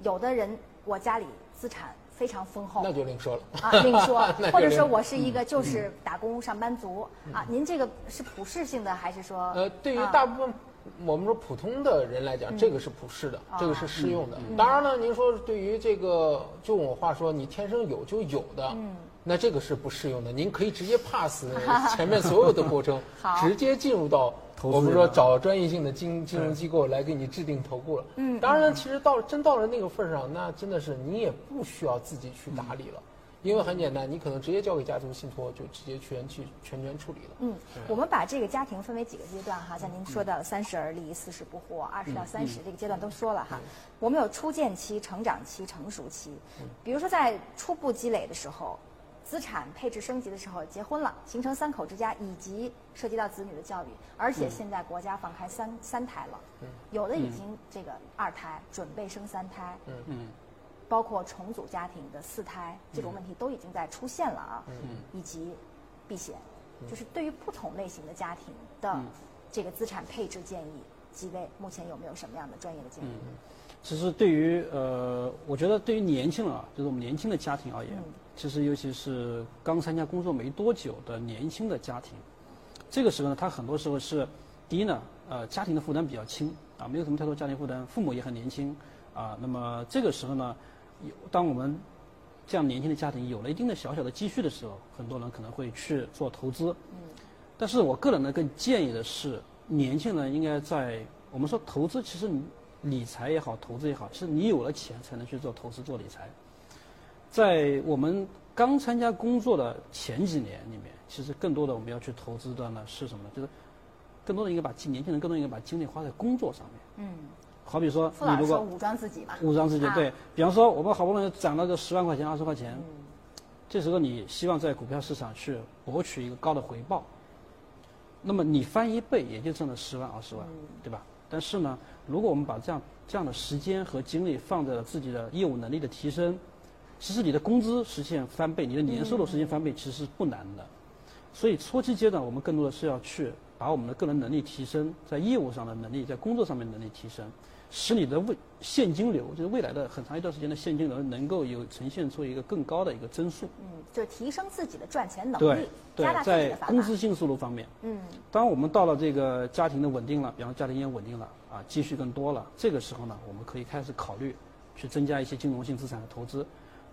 有的人我家里资产。非常丰厚，那就另说了。啊，另说，或者说我是一个就是打工上班族啊，您这个是普适性的还是说？呃，对于大部分我们说普通的人来讲，这个是普适的，这个是适用的。当然了，您说对于这个，就我话说，你天生有就有的。那这个是不适用的，您可以直接 pass 前面所有的过程，直接进入到我们说找专业性的金金融机构来给你制定投顾了。嗯，当然了，其实到真到了那个份儿上，那真的是你也不需要自己去打理了，因为很简单，你可能直接交给家族信托，就直接全去全权处理了。嗯，我们把这个家庭分为几个阶段哈，像您说的三十而立、四十不惑、二十到三十这个阶段都说了哈。我们有初建期、成长期、成熟期。比如说在初步积累的时候。资产配置升级的时候，结婚了，形成三口之家，以及涉及到子女的教育，而且现在国家放开三三胎了，有的已经这个二胎，准备生三胎，嗯。嗯。包括重组家庭的四胎，这种问题都已经在出现了啊，嗯。以及避险，就是对于不同类型的家庭的这个资产配置建议，几位目前有没有什么样的专业的建议？其实对于呃，我觉得对于年轻人啊，就是我们年轻的家庭而言。其实，尤其是刚参加工作没多久的年轻的家庭，这个时候呢，他很多时候是，第一呢，呃，家庭的负担比较轻，啊，没有什么太多家庭负担，父母也很年轻，啊，那么这个时候呢，有当我们这样年轻的家庭有了一定的小小的积蓄的时候，很多人可能会去做投资。嗯。但是我个人呢，更建议的是，年轻人应该在我们说投资，其实理财也好，投资也好，其实你有了钱才能去做投资、做理财。在我们刚参加工作的前几年里面，其实更多的我们要去投资的呢是什么？就是更多的应该把年轻人更多应该把精力花在工作上面。嗯。好比说，你如果武装自己嘛。武装自己，对比方说，我们好不容易攒了个十万块钱、二十块钱，这时候你希望在股票市场去博取一个高的回报，那么你翻一倍也就挣了十万、二十万，对吧？但是呢，如果我们把这样这样的时间和精力放在了自己的业务能力的提升。其实你的工资实现翻倍，你的年收入实现翻倍，其实是不难的。所以初期阶段，我们更多的是要去把我们的个人能力提升，在业务上的能力，在工作上面能力提升，使你的未现金流，就是未来的很长一段时间的现金流，能够有呈现出一个更高的一个增速。嗯，就是提升自己的赚钱能力，加大在工资性收入方面。嗯。当我们到了这个家庭的稳定了，比方家庭也稳定了，啊，积蓄更多了，这个时候呢，我们可以开始考虑去增加一些金融性资产的投资。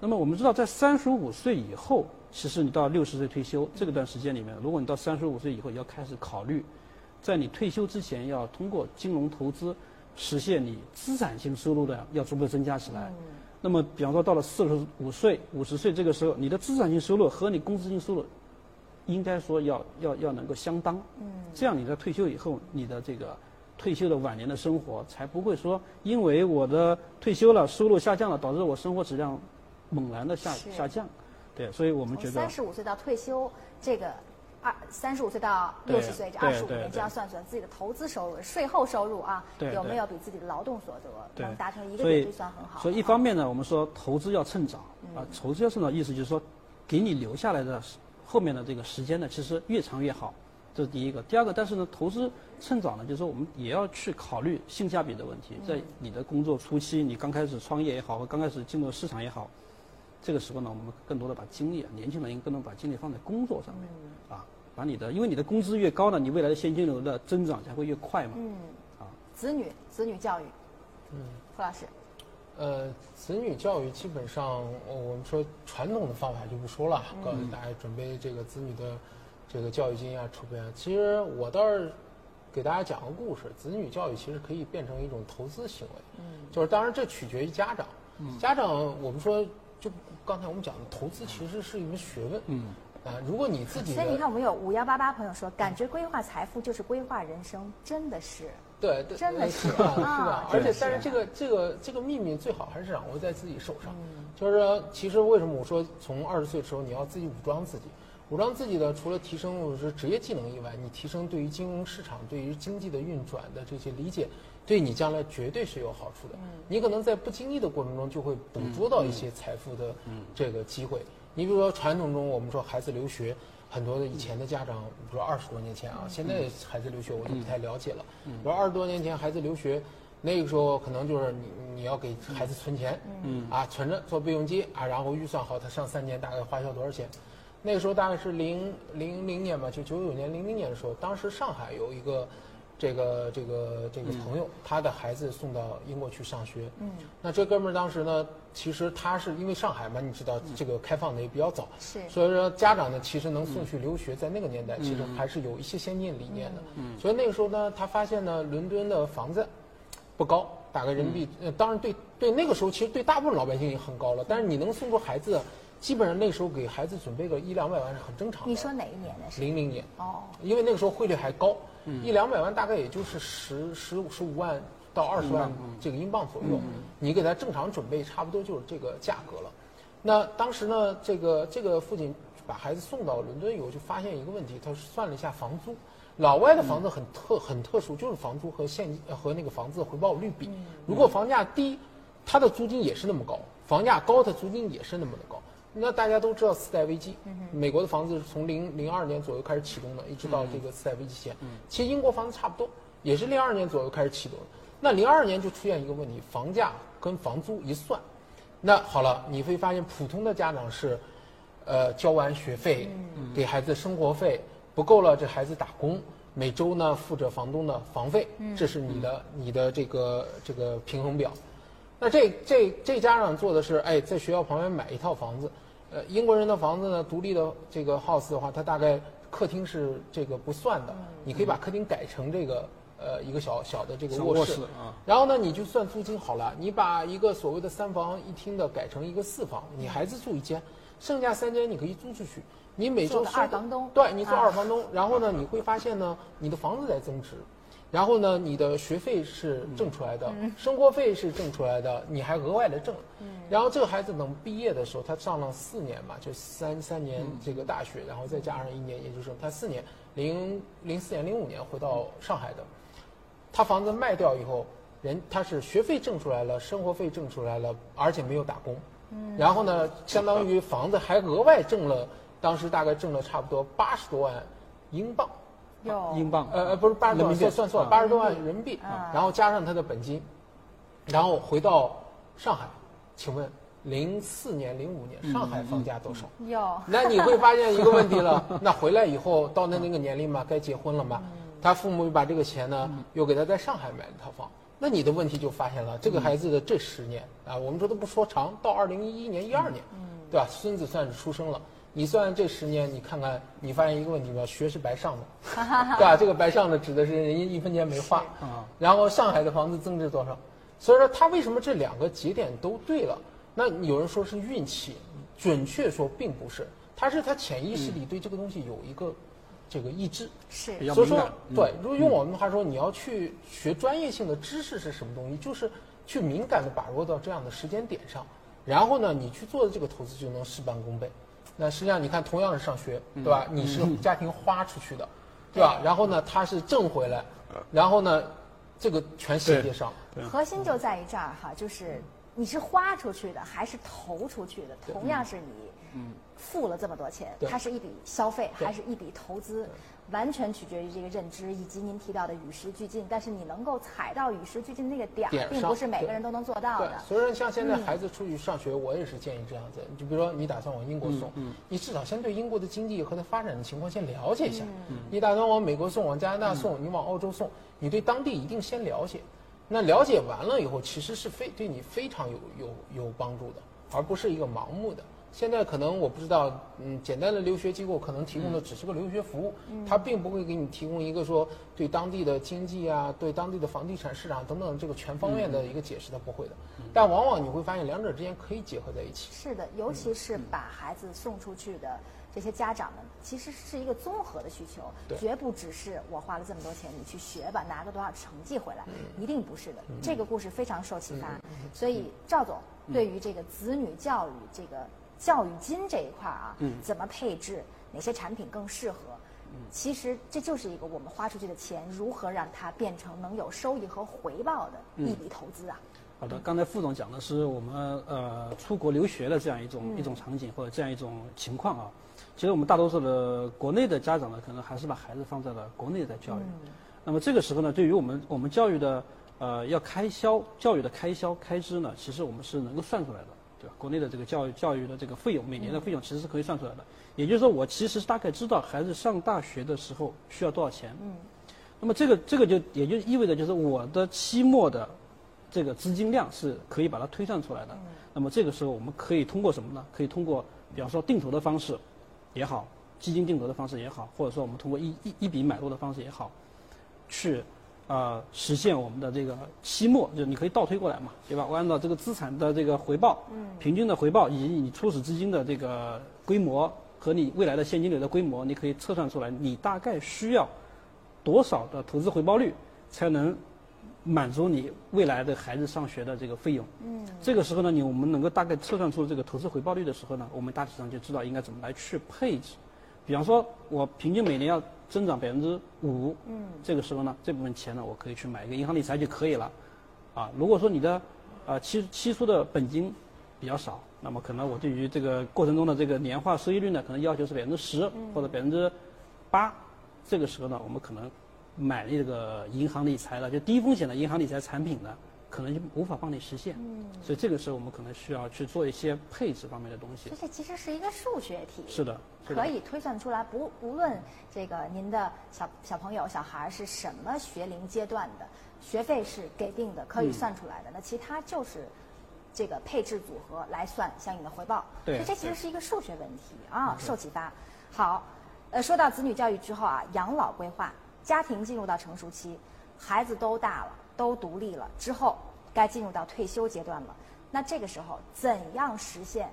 那么我们知道，在三十五岁以后，其实你到六十岁退休这个段时间里面，如果你到三十五岁以后要开始考虑，在你退休之前要通过金融投资实现你资产性收入的要逐步增加起来。那么，比方说到了四十五岁、五十岁这个时候，你的资产性收入和你工资性收入应该说要要要能够相当。嗯这样你在退休以后，你的这个退休的晚年的生活，才不会说因为我的退休了，收入下降了，导致我生活质量猛然的下下降。对，所以我们觉得三十五岁到退休这个。二三十五岁到六十岁这二十五年，就要算算自己的投资收入、税后收入啊，有没有比自己的劳动所得能达成一个点，就算很好。所以一方面呢，我们说投资要趁早啊，投资要趁早，意思就是说，给你留下来的后面的这个时间呢，其实越长越好，这是第一个。第二个，但是呢，投资趁早呢，就是说我们也要去考虑性价比的问题。在你的工作初期，你刚开始创业也好，或刚开始进入市场也好，这个时候呢，我们更多的把精力，年轻人应更多把精力放在工作上面啊。把你的，因为你的工资越高呢，你未来的现金流的增长才会越快嘛。嗯。啊，子女子女教育。嗯。傅老师。呃，子女教育基本上，我们说传统的方法就不说了，告诉大家准备这个子女的这个教育金啊、储备啊。其实我倒是给大家讲个故事，子女教育其实可以变成一种投资行为。嗯。就是当然这取决于家长。嗯。家长，我们说就刚才我们讲的投资其实是一门学问。嗯。啊，如果你自己，所以你看，我们有五幺八八朋友说，感觉规划财富就是规划人生，真的是，对，对真的是，是吧？而且，但是这个这个这个秘密最好还是掌握在自己手上。就是说，其实为什么我说从二十岁的时候你要自己武装自己，武装自己的，除了提升是职业技能以外，你提升对于金融市场、对于经济的运转的这些理解，对你将来绝对是有好处的。你可能在不经意的过程中就会捕捉到一些财富的这个机会。你比如说，传统中我们说孩子留学，很多的以前的家长，比如说二十多年前啊，现在孩子留学我就不太了解了。比如二十多年前孩子留学，那个时候可能就是你你要给孩子存钱，啊存着做备用金啊，然后预算好他上三年大概花销多少钱。那个时候大概是零零零年吧，就九九年零零年的时候，当时上海有一个。这个这个这个朋友，他的孩子送到英国去上学。嗯，那这哥们儿当时呢，其实他是因为上海嘛，你知道这个开放的也比较早，是，所以说家长呢，其实能送去留学，在那个年代其实还是有一些先进理念的。嗯，所以那个时候呢，他发现呢，伦敦的房子不高，大概人民币，呃，当然对对那个时候其实对大部分老百姓也很高了，但是你能送出孩子。基本上那时候给孩子准备个一两百万是很正常的。你说哪一年的？零零年。哦。因为那个时候汇率还高，一两百万大概也就是十十五十五万到二十万这个英镑左右。你给他正常准备，差不多就是这个价格了。那当时呢，这个这个父亲把孩子送到伦敦以后，就发现一个问题，他算了一下房租，老外的房子很特很特殊，就是房租和现和那个房子回报率比，如果房价低，他的租金也是那么高；房价高，它租金也是那么的高。那大家都知道次贷危机，美国的房子是从零零二年左右开始启动的，一直到这个次贷危机前。其实英国房子差不多，也是零二年左右开始启动的。那零二年就出现一个问题，房价跟房租一算，那好了，你会发现普通的家长是，呃，交完学费，给孩子生活费不够了，这孩子打工，每周呢付着房东的房费，这是你的你的这个这个平衡表。那这这这家长做的是，哎，在学校旁边买一套房子。呃，英国人的房子呢，独立的这个 house 的话，它大概客厅是这个不算的，你可以把客厅改成这个呃一个小小的这个卧室啊。然后呢，你就算租金好了，你把一个所谓的三房一厅的改成一个四房，你孩子住一间，剩下三间你可以租出去，你每周二房东，对，你做二房东，然后呢，你会发现呢，你的房子在增值。然后呢，你的学费是挣出来的，生活费是挣出来的，你还额外的挣。然后这个孩子等毕业的时候，他上了四年嘛，就三三年这个大学，然后再加上一年研究生，他四年，零零四年、零五年回到上海的。他房子卖掉以后，人他是学费挣出来了，生活费挣出来了，而且没有打工。然后呢，相当于房子还额外挣了，当时大概挣了差不多八十多万英镑。英镑，呃呃，不是八十多万，算算错了，八十多万人民币，然后加上他的本金，然后回到上海，请问零四年、零五年上海房价多少？有。那你会发现一个问题了，那回来以后到那那个年龄嘛，该结婚了嘛，他父母又把这个钱呢，又给他在上海买了套房，那你的问题就发现了，这个孩子的这十年啊，我们说都不说长，到二零一一年、一二年，对吧？孙子算是出生了。你算这十年，你看看，你发现一个问题没有？学是白上的，对吧？这个白上的指的是人家一分钱没花。然后上海的房子增值多少？所以说他为什么这两个节点都对了？那有人说是运气，准确说并不是，他是他潜意识里对这个东西有一个这个意志。是，所以说，对，如果用我们的话说，你要去学专业性的知识是什么东西？就是去敏感的把握到这样的时间点上，然后呢，你去做的这个投资就能事半功倍。那实际上，你看，同样是上学，对吧？你是家庭花出去的，对吧？然后呢，他是挣回来，然后呢，这个全衔接上。核心就在于这儿哈，就是你是花出去的还是投出去的？同样是你付了这么多钱，它是一笔消费还是一笔投资？完全取决于这个认知以及您提到的与时俱进，但是你能够踩到与时俱进那个点儿，并不是每个人都能做到的。所以说，像现在孩子出去上学，我也是建议这样子。就比如说，你打算往英国送，你至少先对英国的经济和它发展的情况先了解一下。你打算往美国送、往加拿大送、你往澳洲送，你对当地一定先了解。那了解完了以后，其实是非对你非常有有有帮助的，而不是一个盲目的。现在可能我不知道，嗯，简单的留学机构可能提供的只是个留学服务，它并不会给你提供一个说对当地的经济啊、对当地的房地产市场等等这个全方面的一个解释，它不会的。但往往你会发现两者之间可以结合在一起。是的，尤其是把孩子送出去的这些家长们，其实是一个综合的需求，绝不只是我花了这么多钱，你去学吧，拿个多少成绩回来，一定不是的。这个故事非常受启发，所以赵总对于这个子女教育这个。教育金这一块啊，嗯，怎么配置？哪些产品更适合？其实这就是一个我们花出去的钱，如何让它变成能有收益和回报的一笔投资啊？好的，刚才副总讲的是我们呃出国留学的这样一种一种场景或者这样一种情况啊。其实我们大多数的国内的家长呢，可能还是把孩子放在了国内在教育。那么这个时候呢，对于我们我们教育的呃要开销教育的开销开支呢，其实我们是能够算出来的。对吧？国内的这个教育教育的这个费用，每年的费用其实是可以算出来的。也就是说，我其实大概知道孩子上大学的时候需要多少钱。嗯。那么这个这个就也就意味着，就是我的期末的这个资金量是可以把它推算出来的。嗯。那么这个时候，我们可以通过什么呢？可以通过，比方说定投的方式也好，基金定投的方式也好，或者说我们通过一一一笔买入的方式也好，去。啊，实现我们的这个期末，就你可以倒推过来嘛，对吧？我按照这个资产的这个回报，嗯，平均的回报以及你初始资金的这个规模和你未来的现金流的规模，你可以测算出来，你大概需要多少的投资回报率才能满足你未来的孩子上学的这个费用。嗯，这个时候呢，你我们能够大概测算出这个投资回报率的时候呢，我们大体上就知道应该怎么来去配置。比方说，我平均每年要增长百分之五，嗯，这个时候呢，这部分钱呢，我可以去买一个银行理财就可以了，啊，如果说你的，呃，期期初的本金比较少，那么可能我对于这个过程中的这个年化收益率呢，可能要求是百分之十或者百分之八，这个时候呢，我们可能买那个银行理财的，就低风险的银行理财产品呢。可能就无法帮你实现，嗯所以这个时候我们可能需要去做一些配置方面的东西。这其实是一个数学题，是的，可以推算出来。不，无论这个您的小小朋友、小孩是什么学龄阶段的，学费是给定的，可以算出来的。那其他就是这个配置组合来算相应的回报。对，这其实是一个数学问题啊，受启发。好，呃，说到子女教育之后啊，养老规划，家庭进入到成熟期，孩子都大了。都独立了之后，该进入到退休阶段了。那这个时候怎样实现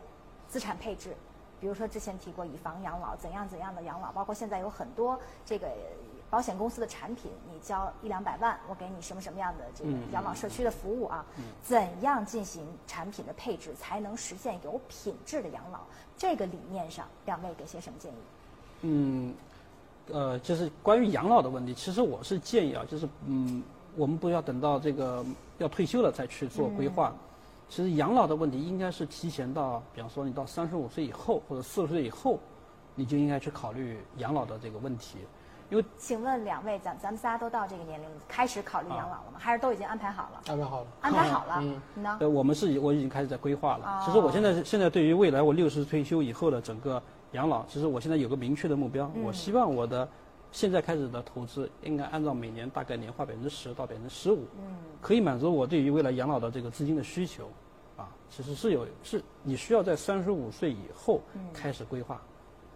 资产配置？比如说之前提过以房养老，怎样怎样的养老？包括现在有很多这个保险公司的产品，你交一两百万，我给你什么什么样的这个养老社区的服务啊？怎样进行产品的配置，才能实现有品质的养老？这个理念上，两位给些什么建议？嗯，呃，就是关于养老的问题，其实我是建议啊，就是嗯。我们不要等到这个要退休了再去做规划。其实养老的问题应该是提前到，比方说你到三十五岁以后或者四十岁以后，你就应该去考虑养老的这个问题。因为，请问两位，咱咱们仨都到这个年龄，开始考虑养老了吗？还是都已经安排好了？安排好了。安排好了。嗯。你呢？呃，我们是我已经开始在规划了。其实我现在现在对于未来我六十退休以后的整个养老，其实我现在有个明确的目标。我希望我的。现在开始的投资应该按照每年大概年化百分之十到百分之十五，可以满足我对于未来养老的这个资金的需求，啊，其实是有是你需要在三十五岁以后开始规划，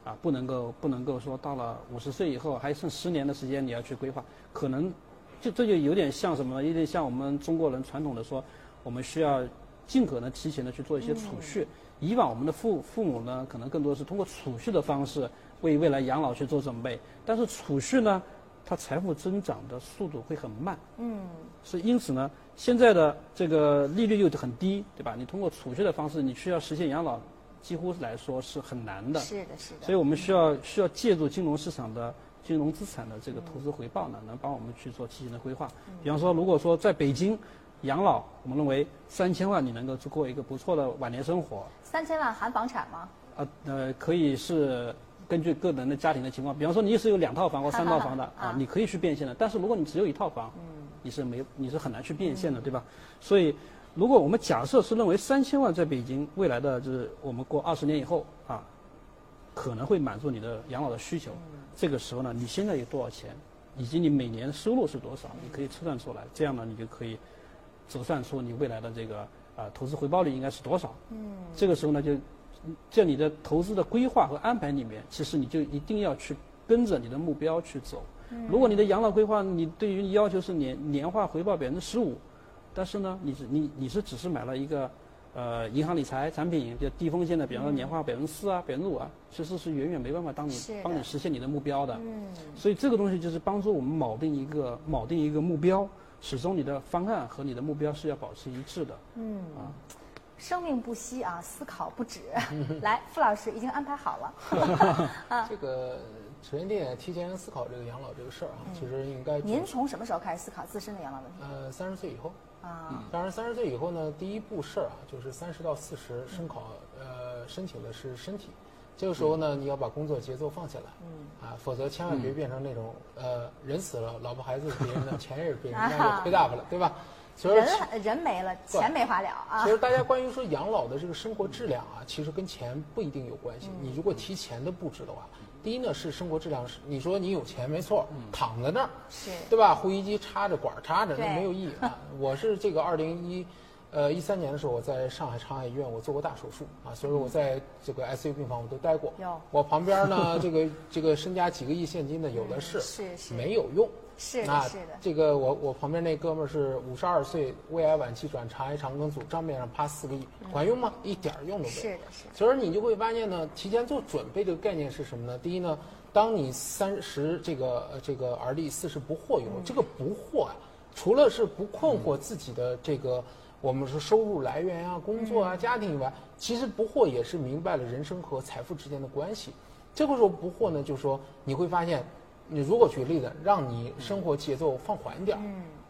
啊，不能够不能够说到了五十岁以后还剩十年的时间你要去规划，可能就这就有点像什么呢，有点像我们中国人传统的说，我们需要尽可能提前的去做一些储蓄。以往我们的父父母呢，可能更多的是通过储蓄的方式。为未来养老去做准备。但是储蓄呢，它财富增长的速度会很慢。嗯，是因此呢，现在的这个利率又很低，对吧？你通过储蓄的方式，你需要实现养老，几乎来说是很难的。是的，是的。所以我们需要需要借助金融市场的金融资产的这个投资回报呢，能帮我们去做提前的规划。比方说，如果说在北京养老，我们认为三千万你能够过一个不错的晚年生活。三千万含房产吗？呃呃，可以是根据个人的家庭的情况，比方说你是有两套房或三套房的啊，你可以去变现的。但是如果你只有一套房，你是没你是很难去变现的，对吧？所以，如果我们假设是认为三千万在北京未来的就是我们过二十年以后啊，可能会满足你的养老的需求。这个时候呢，你现在有多少钱，以及你每年收入是多少，你可以测算出来。这样呢，你就可以折算出你未来的这个啊投资回报率应该是多少。嗯。这个时候呢，就在你的投资的规划和安排里面，其实你就一定要去跟着你的目标去走。如果你的养老规划，你对于要求是年年化回报百分之十五，但是呢，你是你你是只是买了一个。呃，银行理财产品比较低风险的，比方说年化百分之四啊、百分之五啊，其实是远远没办法当你帮你实现你的目标的。嗯。所以这个东西就是帮助我们锚定一个锚定一个目标，始终你的方案和你的目标是要保持一致的。嗯。啊，生命不息啊，思考不止。来，傅老师已经安排好了。啊。这个首先点提前思考这个养老这个事儿啊，其实应该。您从什么时候开始思考自身的养老问题？呃，三十岁以后。啊，当然，三十岁以后呢，第一步事儿啊，就是三十到四十申考，呃，申请的是身体，这个时候呢，你要把工作节奏放下来，嗯，啊，否则千万别变成那种，呃，人死了，老婆孩子是别人的，钱也是别人，那就亏大发了，对吧？人人没了，钱没花了啊。其实大家关于说养老的这个生活质量啊，其实跟钱不一定有关系。你如果提前的布置的话。第一呢是生活质量是，你说你有钱没错，躺在那儿，是，对吧？呼吸机插着管插着，那没有意义啊。我是这个二零一，呃一三年的时候，我在上海长海医院我做过大手术啊，所以说我在这个 ICU 病房我都待过。有。我旁边呢，这个这个身家几个亿现金的有的是，是是，没有用。是的，是的。这个我我旁边那哥们儿是五十二岁，胃癌晚期转肠癌肠梗阻，账面上趴四个亿，管用吗？一点用都没有。是的，是。所以你就会发现呢，提前做准备这个概念是什么呢？第一呢，当你三十这个这个而立，四十不惑以后，这个不惑啊，除了是不困惑自己的这个我们说收入来源啊、工作啊、家庭以外，其实不惑也是明白了人生和财富之间的关系。这个时候不惑呢，就是说你会发现。你如果举个例子，让你生活节奏放缓一点，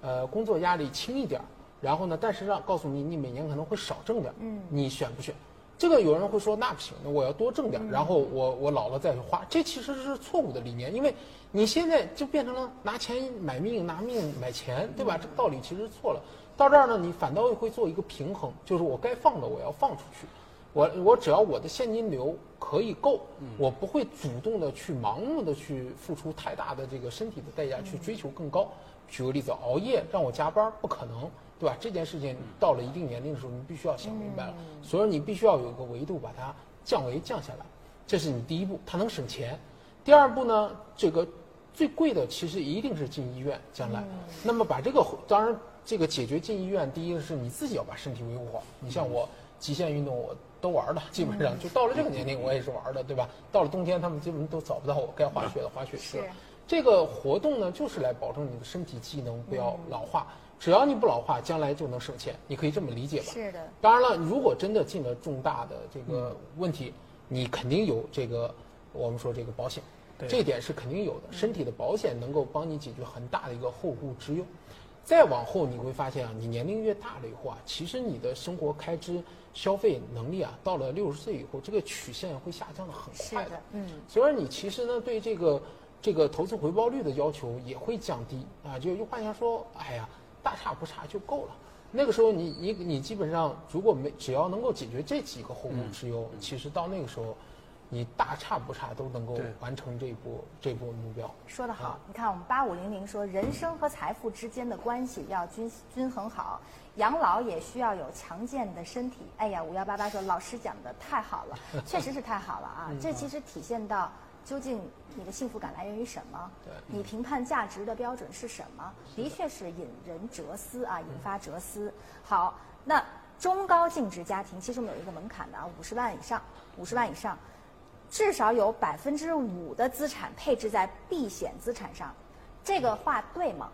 呃，工作压力轻一点，然后呢，但是让告诉你，你每年可能会少挣点，你选不选？这个有人会说那不行，那我要多挣点，然后我我老了再去花，这其实是错误的理念，因为你现在就变成了拿钱买命，拿命买钱，对吧？这个道理其实错了。到这儿呢，你反倒会做一个平衡，就是我该放的我要放出去。我我只要我的现金流可以够，我不会主动的去盲目的去付出太大的这个身体的代价去追求更高。举个例子，熬夜让我加班不可能，对吧？这件事情到了一定年龄的时候，你必须要想明白了。所以你必须要有一个维度把它降维降下来，这是你第一步，它能省钱。第二步呢，这个最贵的其实一定是进医院，将来。那么把这个当然这个解决进医院，第一个是你自己要把身体维护好。你像我极限运动我。都玩的，基本上就到了这个年龄，我也是玩的，对吧？到了冬天，他们基本都找不到我，该滑雪的滑雪去了。这个活动呢，就是来保证你的身体机能不要老化。只要你不老化，将来就能省钱。你可以这么理解吧？是的。当然了，如果真的进了重大的这个问题，你肯定有这个我们说这个保险，这点是肯定有的。身体的保险能够帮你解决很大的一个后顾之忧。再往后你会发现啊，你年龄越大了以后啊，其实你的生活开支。消费能力啊，到了六十岁以后，这个曲线会下降的很快的。嗯，所以你其实呢，对这个这个投资回报率的要求也会降低啊。就用话讲说，哎呀，大差不差就够了。那个时候，你你你基本上如果没只要能够解决这几个后顾之忧，其实到那个时候。你大差不差都能够完成这一波这一波目标。说得好，你看我们八五零零说，人生和财富之间的关系要均均衡好，养老也需要有强健的身体。哎呀，五幺八八说老师讲的太好了，确实是太好了啊！这其实体现到究竟你的幸福感来源于什么？你评判价值的标准是什么？的确是引人哲思啊，引发哲思。好，那中高净值家庭其实我们有一个门槛的啊，五十万以上，五十万以上。至少有百分之五的资产配置在避险资产上，这个话对吗？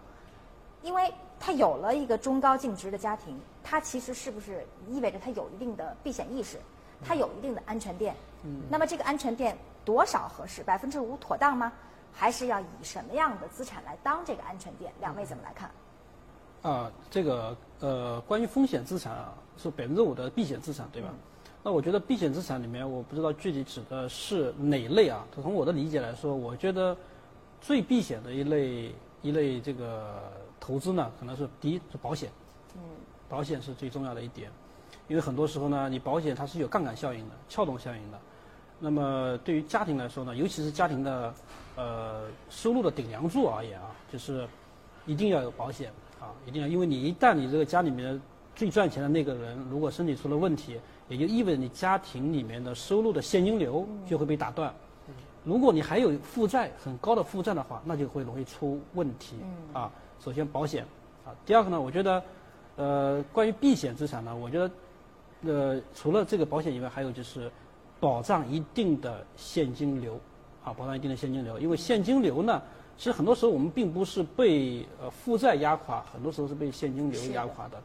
因为他有了一个中高净值的家庭，他其实是不是意味着他有一定的避险意识？他有一定的安全垫？嗯。那么这个安全垫多少合适？百分之五妥当吗？还是要以什么样的资产来当这个安全垫？两位怎么来看？啊，这个呃，关于风险资产啊，是百分之五的避险资产，对吧？那我觉得避险资产里面，我不知道具体指的是哪类啊？从我的理解来说，我觉得最避险的一类一类这个投资呢，可能是第一是保险。嗯。保险是最重要的一点，因为很多时候呢，你保险它是有杠杆效应的、撬动效应的。那么对于家庭来说呢，尤其是家庭的呃收入的顶梁柱而言啊，就是一定要有保险啊，一定要，因为你一旦你这个家里面最赚钱的那个人如果身体出了问题。也就意味着你家庭里面的收入的现金流就会被打断。如果你还有负债很高的负债的话，那就会容易出问题。啊，首先保险，啊，第二个呢，我觉得，呃，关于避险资产呢，我觉得，呃，除了这个保险以外，还有就是保障一定的现金流，啊，保障一定的现金流。因为现金流呢，其实很多时候我们并不是被呃负债压垮，很多时候是被现金流压垮的。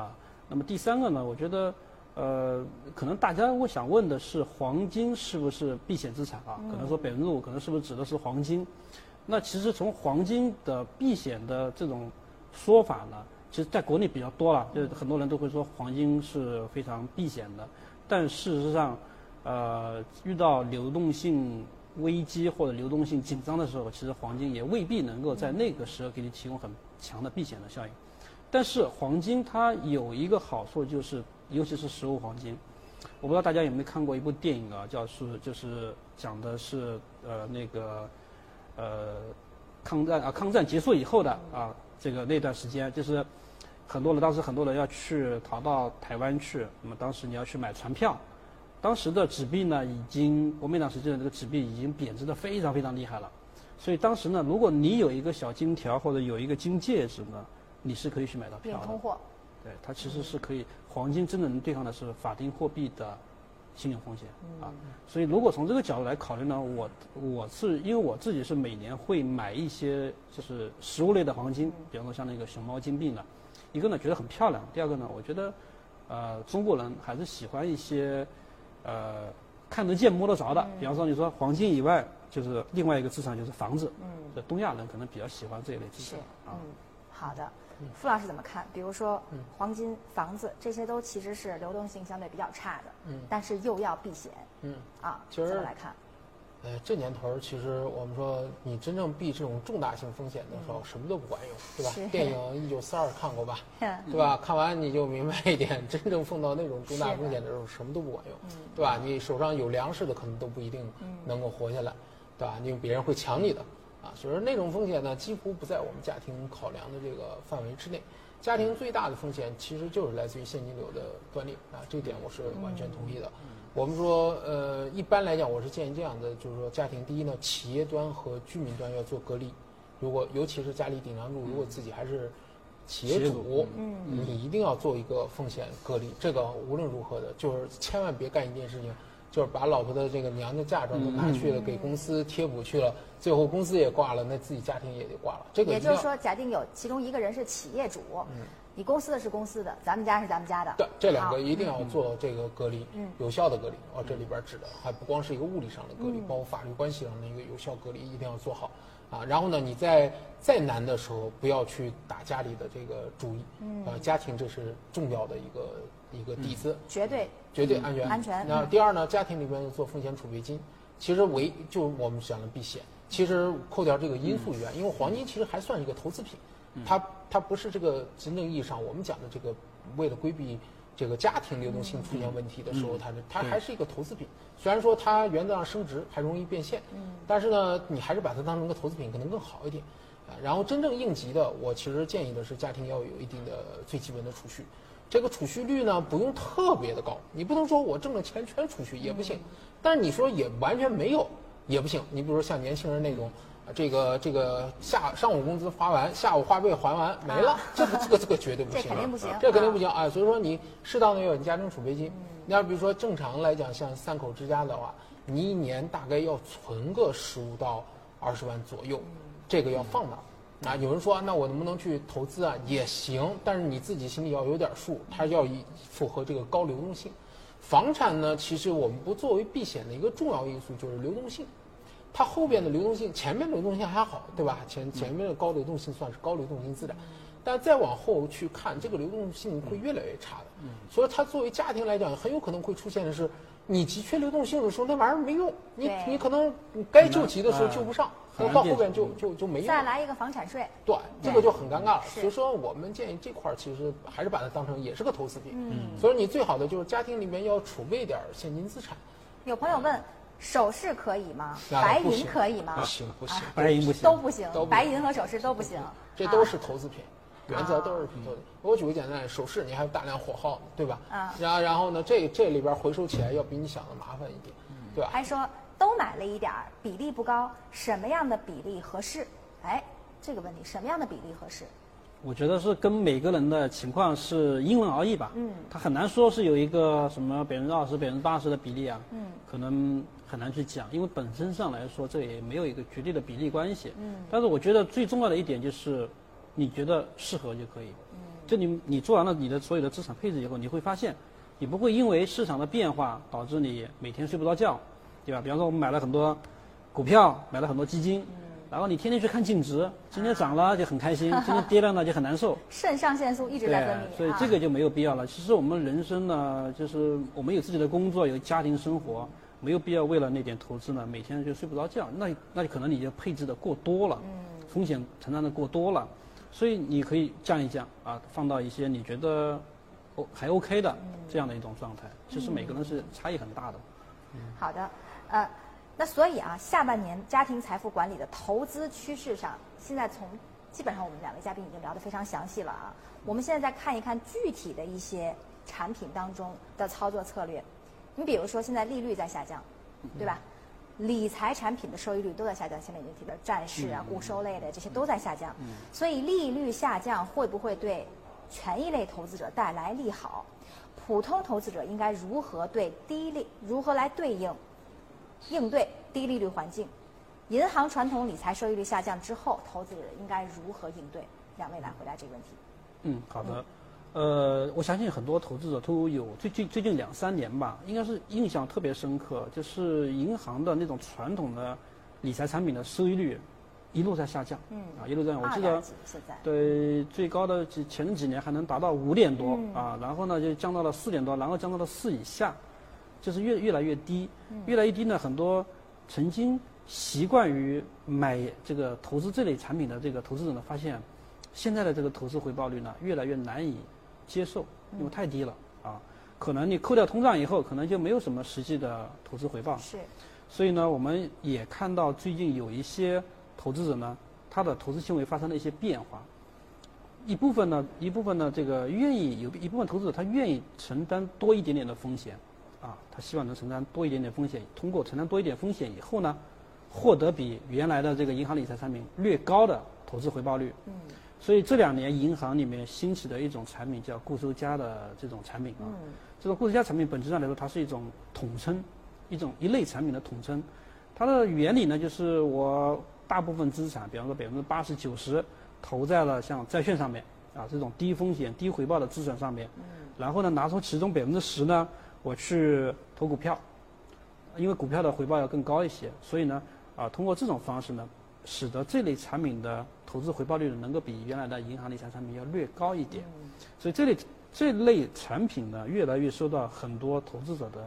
啊，那么第三个呢，我觉得。呃，可能大家我想问的是，黄金是不是避险资产啊？可能说百分之五，可能是不是指的是黄金？那其实从黄金的避险的这种说法呢，其实在国内比较多了，就是很多人都会说黄金是非常避险的。但事实上，呃，遇到流动性危机或者流动性紧张的时候，其实黄金也未必能够在那个时候给你提供很强的避险的效应。但是黄金它有一个好处就是。尤其是实物黄金，我不知道大家有没有看过一部电影啊，叫是就是讲的是呃那个呃抗战啊抗战结束以后的啊这个那段时间，就是很多人当时很多人要去逃到台湾去，那么当时你要去买船票，当时的纸币呢已经国民党时期的这个纸币已经贬值的非常非常厉害了，所以当时呢如果你有一个小金条或者有一个金戒指呢，你是可以去买到票的。对，它其实是可以，黄金真的能对抗的是法定货币的信用风险啊。所以如果从这个角度来考虑呢，我我是因为我自己是每年会买一些就是实物类的黄金，比方说像那个熊猫金币呢，一个呢觉得很漂亮，第二个呢我觉得，呃，中国人还是喜欢一些呃看得见摸得着的，比方说你说黄金以外，就是另外一个资产就是房子，嗯，东亚人可能比较喜欢这一类资产啊。好的。傅老师怎么看？比如说，黄金、房子这些都其实是流动性相对比较差的，嗯但是又要避险。嗯，啊，怎么来看？呃，这年头儿其实我们说，你真正避这种重大性风险的时候，什么都不管用，对吧？电影《一九四二》看过吧？对吧？看完你就明白一点，真正碰到那种重大风险的时候，什么都不管用，对吧？你手上有粮食的，可能都不一定能够活下来，对吧？因为别人会抢你的。啊，所以说那种风险呢，几乎不在我们家庭考量的这个范围之内。家庭最大的风险其实就是来自于现金流的断裂啊，这点我是完全同意的。我们说，呃，一般来讲，我是建议这样的，就是说，家庭第一呢，企业端和居民端要做隔离。如果尤其是家里顶梁柱，如果自己还是企业主，嗯，你一定要做一个风险隔离。这个无论如何的，就是千万别干一件事情。就是把老婆的这个娘家嫁妆都拿去了，给公司贴补去了，最后公司也挂了，那自己家庭也就挂了。这个也就是说，假定有其中一个人是企业主，你公司的是公司的，咱们家是咱们家的。对，这两个一定要做这个隔离，有效的隔离。哦，这里边指的还不光是一个物理上的隔离，包括法律关系上的一个有效隔离，一定要做好。啊，然后呢，你在再难的时候，不要去打家里的这个主意。嗯，啊，家庭这是重要的一个。一个底子，绝对绝对安全。安全。那第二呢？家庭里面做风险储备金，其实为就我们讲的避险。其实扣掉这个因素以外，因为黄金其实还算一个投资品，它它不是这个真正意义上我们讲的这个为了规避这个家庭流动性出现问题的时候，它是它还是一个投资品。虽然说它原则上升值还容易变现，但是呢，你还是把它当成个投资品可能更好一点。啊，然后真正应急的，我其实建议的是家庭要有一定的最基本的储蓄。这个储蓄率呢，不用特别的高，你不能说我挣了钱全储蓄也不行，但是你说也完全没有也不行。你比如说像年轻人那种，这个这个下上午工资发完，下午花呗还完没了，这个这个这个绝对不 行，这肯定不行，这肯定不行啊！所以说你适当的要有家庭储备金。你要比如说正常来讲，像三口之家的话，你一年大概要存个十五到二十万左右，这个要放那。啊，有人说那我能不能去投资啊？也行，但是你自己心里要有点数，它要以符合这个高流动性。房产呢，其实我们不作为避险的一个重要因素就是流动性，它后边的流动性，前面流动性还好，对吧？前前面的高流动性算是高流动性资产。但再往后去看，这个流动性会越来越差的。嗯，所以它作为家庭来讲，很有可能会出现的是，你急缺流动性的时候，那玩意儿没用。你你可能该救急的时候救不上，那到后边就就就没用。再来一个房产税，对，这个就很尴尬了。所以说，我们建议这块儿其实还是把它当成也是个投资品。嗯，所以你最好的就是家庭里面要储备点现金资产。有朋友问，首饰可以吗？白银可以吗？不行不行，白银不行，都不行，白银和首饰都不行。这都是投资品。原则都是平等的。我举个简单的首饰，你还有大量火耗，对吧？啊。然然后呢，这这里边回收起来要比你想的麻烦一点，对吧？还说都买了一点儿，比例不高，什么样的比例合适？哎，这个问题什么样的比例合适？我觉得是跟每个人的情况是因人而异吧。嗯。他很难说是有一个什么百分之二十、百分之八十的比例啊。嗯。可能很难去讲，因为本身上来说，这也没有一个绝对的比例关系。嗯。但是我觉得最重要的一点就是。你觉得适合就可以，就你你做完了你的所有的资产配置以后，你会发现，你不会因为市场的变化导致你每天睡不着觉，对吧？比方说我们买了很多股票，买了很多基金，然后你天天去看净值，今天涨了就很开心，今天跌了呢就很难受。肾上腺素一直在分泌，所以这个就没有必要了。其实我们人生呢，就是我们有自己的工作，有家庭生活，没有必要为了那点投资呢，每天就睡不着觉。那那就可能你就配置的过多了，风险承担的过多了。所以你可以降一降啊，放到一些你觉得哦还 OK 的这样的一种状态。其实每个人是差异很大的。好的，呃，那所以啊，下半年家庭财富管理的投资趋势上，现在从基本上我们两位嘉宾已经聊得非常详细了啊。我们现在再看一看具体的一些产品当中的操作策略。你比如说现在利率在下降，对吧？理财产品的收益率都在下降，前面已经提到债市啊、固收类的这些都在下降，所以利率下降会不会对权益类投资者带来利好？普通投资者应该如何对低利如何来对应应对低利率环境？银行传统理财收益率下降之后，投资者应该如何应对？两位来回答这个问题。嗯，好的。呃，我相信很多投资者都有最近最近两三年吧，应该是印象特别深刻，就是银行的那种传统的理财产品的收益率一路在下降，嗯，啊一路在，我记得对最高的几前几年还能达到五点多啊，然后呢就降到了四点多，然后降到了四以下，就是越越来越低，越来越低呢，很多曾经习惯于买这个投资这类产品的这个投资者呢，发现现在的这个投资回报率呢越来越难以。接受，因为太低了啊，可能你扣掉通胀以后，可能就没有什么实际的投资回报。是，所以呢，我们也看到最近有一些投资者呢，他的投资行为发生了一些变化。一部分呢，一部分呢，这个愿意有一部分投资者他愿意承担多一点点的风险，啊，他希望能承担多一点点风险，通过承担多一点风险以后呢，获得比原来的这个银行理财产品略高的投资回报率。嗯。所以这两年银行里面兴起的一种产品叫固收加的这种产品啊，这个固收加产品本质上来说它是一种统称，一种一类产品的统称。它的原理呢就是我大部分资产，比方说百分之八十九十投在了像债券上面啊这种低风险低回报的资产上面，然后呢拿出其中百分之十呢我去投股票，因为股票的回报要更高一些，所以呢啊通过这种方式呢。使得这类产品的投资回报率能够比原来的银行理财产品要略高一点，所以这类这类产品呢，越来越受到很多投资者的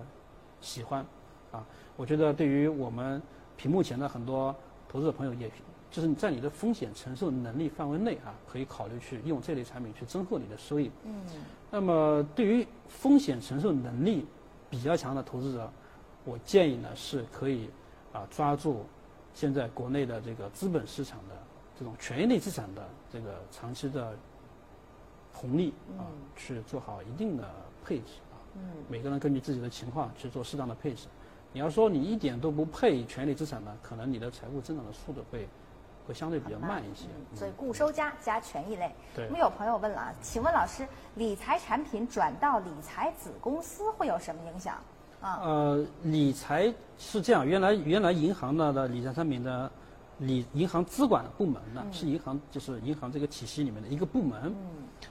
喜欢，啊，我觉得对于我们屏幕前的很多投资者朋友，也就是你在你的风险承受能力范围内啊，可以考虑去用这类产品去增厚你的收益。嗯。那么对于风险承受能力比较强的投资者，我建议呢是可以啊抓住。现在国内的这个资本市场的这种权益类资产的这个长期的红利啊，去做好一定的配置啊。嗯。每个人根据自己的情况去做适当的配置。你要说你一点都不配权益类资产呢，可能你的财富增长的速度会会相对比较慢一些。所以固收加加权益类。对。我们有朋友问了啊，请问老师，理财产品转到理财子公司会有什么影响？啊。呃，理财是这样，原来原来银行的的理财产品的理银行资管部门呢，是银行就是银行这个体系里面的一个部门。嗯。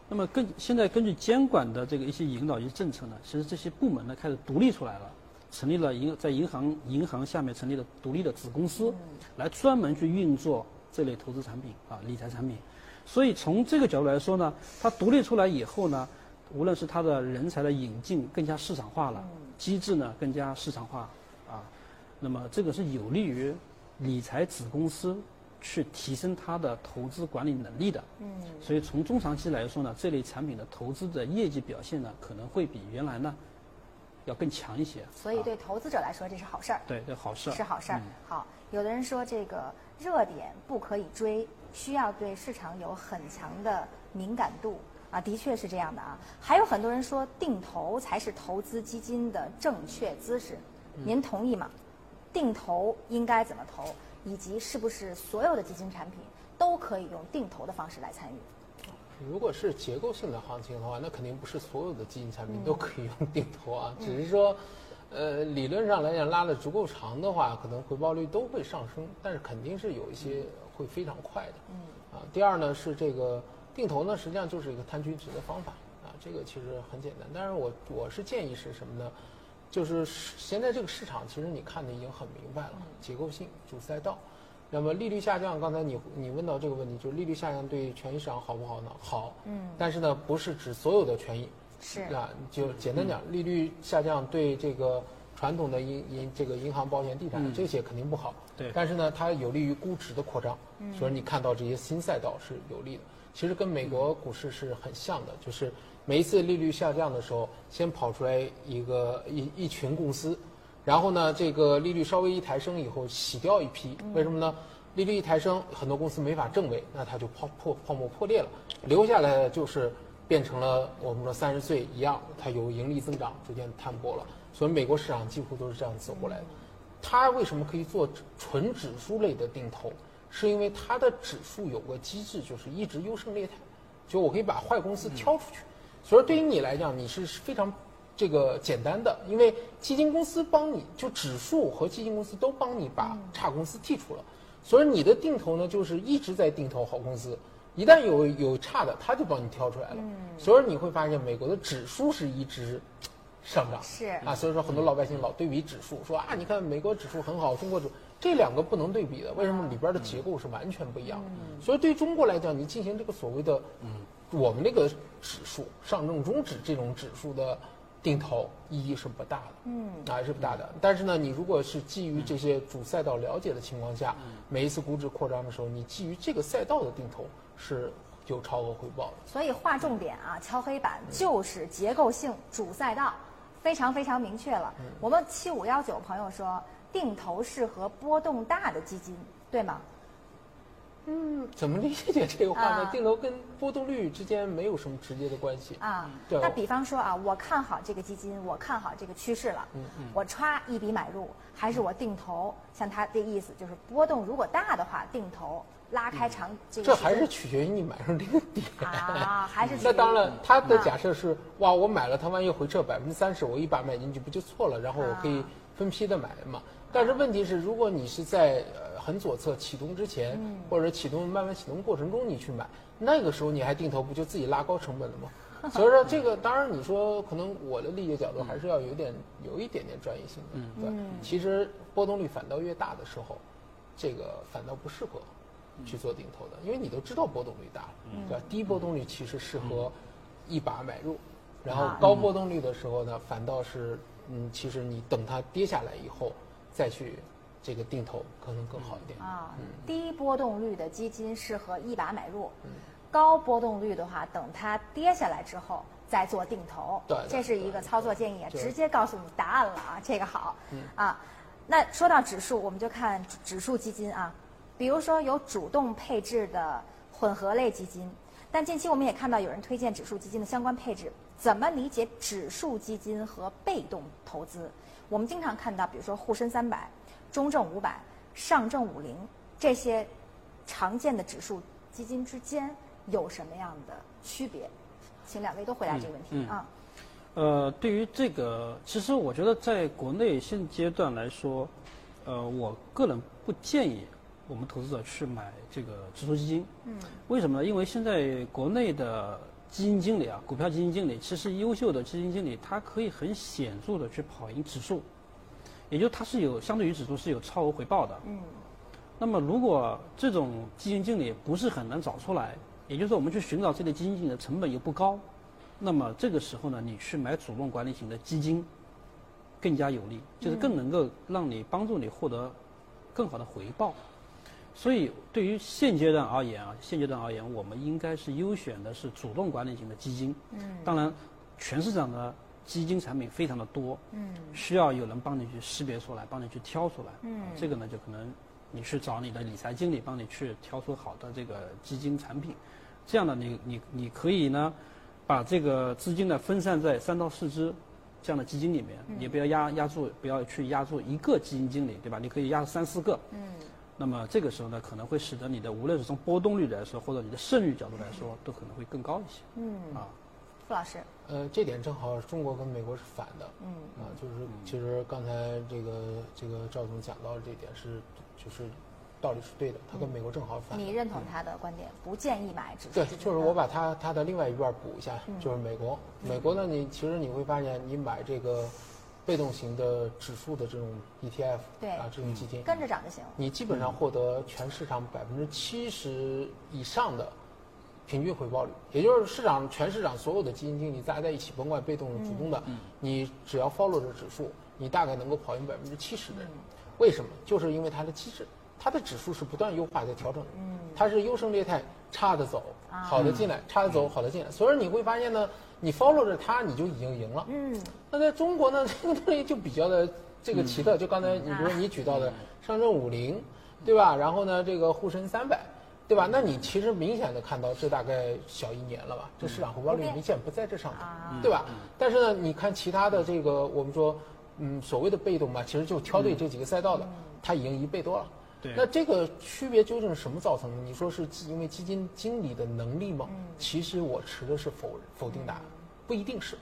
那么根现在根据监管的这个一些引导一些政策呢，其实这些部门呢开始独立出来了，成立了银在银行银行下面成立了独立的子公司，来专门去运作这类投资产品啊理财产品。所以从这个角度来说呢，它独立出来以后呢，无论是它的人才的引进更加市场化了，机制呢更加市场化啊，那么这个是有利于理财子公司。去提升它的投资管理能力的，嗯，所以从中长期来说呢，这类产品的投资的业绩表现呢，可能会比原来呢要更强一些。所以对投资者来说，这是好事儿。对，这好事儿是好事儿。好，有的人说这个热点不可以追，需要对市场有很强的敏感度啊，的确是这样的啊。还有很多人说定投才是投资基金的正确姿势，您同意吗？定投应该怎么投？以及是不是所有的基金产品都可以用定投的方式来参与？如果是结构性的行情的话，那肯定不是所有的基金产品都可以用定投啊。只是说，呃，理论上来讲，拉的足够长的话，可能回报率都会上升，但是肯定是有一些会非常快的。嗯。啊，第二呢是这个定投呢，实际上就是一个摊均值的方法啊，这个其实很简单。但是我我是建议是什么呢？就是现在这个市场，其实你看的已经很明白了，结构性主赛道。那么利率下降，刚才你你问到这个问题，就是利率下降对权益市场好不好呢？好。嗯。但是呢，不是指所有的权益。是。啊，就简单讲，利率下降对这个传统的银银这个银行、保险、地产这些肯定不好。对。但是呢，它有利于估值的扩张。嗯。所以你看到这些新赛道是有利的。其实跟美国股市是很像的，就是。每一次利率下降的时候，先跑出来一个一一群公司，然后呢，这个利率稍微一抬升以后，洗掉一批。为什么呢？利率一抬升，很多公司没法正位，那它就泡破泡沫破裂了，留下来的就是变成了我们说三十岁一样，它由盈利增长，逐渐摊薄了。所以美国市场几乎都是这样走过来的。它为什么可以做纯指数类的定投？是因为它的指数有个机制，就是一直优胜劣汰，就我可以把坏公司挑出去。所以对于你来讲，你是非常这个简单的，因为基金公司帮你就指数和基金公司都帮你把差公司剔除了，所以你的定投呢就是一直在定投好公司，一旦有有差的，他就帮你挑出来了。所以你会发现美国的指数是一直上涨，是啊，所以说很多老百姓老对比指数，说啊，你看美国指数很好，中国指这两个不能对比的，为什么里边的结构是完全不一样的？所以对中国来讲，你进行这个所谓的嗯。我们那个指数上证综指这种指数的定投意义是不大的，嗯，还是不大的。但是呢，你如果是基于这些主赛道了解的情况下，每一次估值扩张的时候，你基于这个赛道的定投是有超额回报的。所以划重点啊，敲黑板就是结构性主赛道，非常非常明确了。我们七五幺九朋友说，定投适合波动大的基金，对吗？嗯，怎么理解这个话呢？定投跟波动率之间没有什么直接的关系啊。对。那比方说啊，我看好这个基金，我看好这个趋势了，嗯嗯，我歘一笔买入，还是我定投？像他的意思就是波动如果大的话，定投拉开长这个。这还是取决于你买入这个点啊，还是 那当然，他的假设是哇，我买了，它万一回撤百分之三十，我一把买进去不就错了？然后我可以分批的买嘛。但是问题是，如果你是在呃很左侧启动之前，或者启动慢慢启动过程中你去买，那个时候你还定投，不就自己拉高成本了吗？所以说这个当然你说可能我的理解角度还是要有点有一点点专业性的，对。其实波动率反倒越大的时候，这个反倒不适合去做定投的，因为你都知道波动率大，对吧？低波动率其实适合一把买入，然后高波动率的时候呢，反倒是嗯，其实你等它跌下来以后。再去这个定投可能更好一点啊。低波动率的基金适合一把买入，高波动率的话，等它跌下来之后再做定投。对，这是一个操作建议，直接告诉你答案了啊，这个好。啊，那说到指数，我们就看指数基金啊，比如说有主动配置的混合类基金，但近期我们也看到有人推荐指数基金的相关配置，怎么理解指数基金和被动投资？我们经常看到，比如说沪深三百、中证五百、上证五零这些常见的指数基金之间有什么样的区别？请两位都回答这个问题啊。呃，对于这个，其实我觉得在国内现阶段来说，呃，我个人不建议我们投资者去买这个指数基金。嗯。为什么呢？因为现在国内的基金经理啊，股票基金经理，其实优秀的基金经理，他可以很显著的去跑赢指数，也就他是有相对于指数是有超额回报的。嗯。那么，如果这种基金经理不是很难找出来，也就是说，我们去寻找这类基金经理的成本又不高。那么这个时候呢，你去买主动管理型的基金，更加有利，就是更能够让你帮助你获得更好的回报。所以对于现阶段而言啊，现阶段而言，我们应该是优选的是主动管理型的基金。嗯。当然，全市场的基金产品非常的多。嗯。需要有人帮你去识别出来，帮你去挑出来。嗯。这个呢，就可能你去找你的理财经理帮你去挑出好的这个基金产品。这样呢，你你你可以呢。把这个资金呢分散在三到四只这样的基金里面，你不要压压住，不要去压住一个基金经理，对吧？你可以压三四个。嗯。那么这个时候呢，可能会使得你的无论是从波动率来说，或者你的胜率角度来说，都可能会更高一些。嗯。啊，傅老师。呃，这点正好中国跟美国是反的。嗯。啊，就是其实刚才这个这个赵总讲到的这点是就是。道理是对的，他跟美国正好反。你认同他的观点，不建议买指数？对，就是我把他他的另外一段补一下，就是美国。美国呢，你其实你会发现，你买这个被动型的指数的这种 ETF，对啊，这种基金跟着涨就行。你基本上获得全市场百分之七十以上的平均回报率，也就是市场全市场所有的基金经理加在一起，甭管被动的、主动的，你只要 follow 着指数，你大概能够跑赢百分之七十的人。为什么？就是因为它的机制。它的指数是不断优化在调整的，它是优胜劣汰，差的走，好的进来，差的走，好的进来。所以你会发现呢，你 follow 着它，你就已经赢了。嗯，那在中国呢，这个东西就比较的这个奇特。就刚才你比如你举到的上证五零，对吧？然后呢，这个沪深三百，对吧？那你其实明显的看到，这大概小一年了吧？这市场回报率明显不在这上头，对吧？但是呢，你看其他的这个我们说，嗯，所谓的被动嘛，其实就挑对这几个赛道的，它已经一倍多了。那这个区别究竟是什么造成的？你说是因为基金经理的能力吗？其实我持的是否否定答案，不一定是。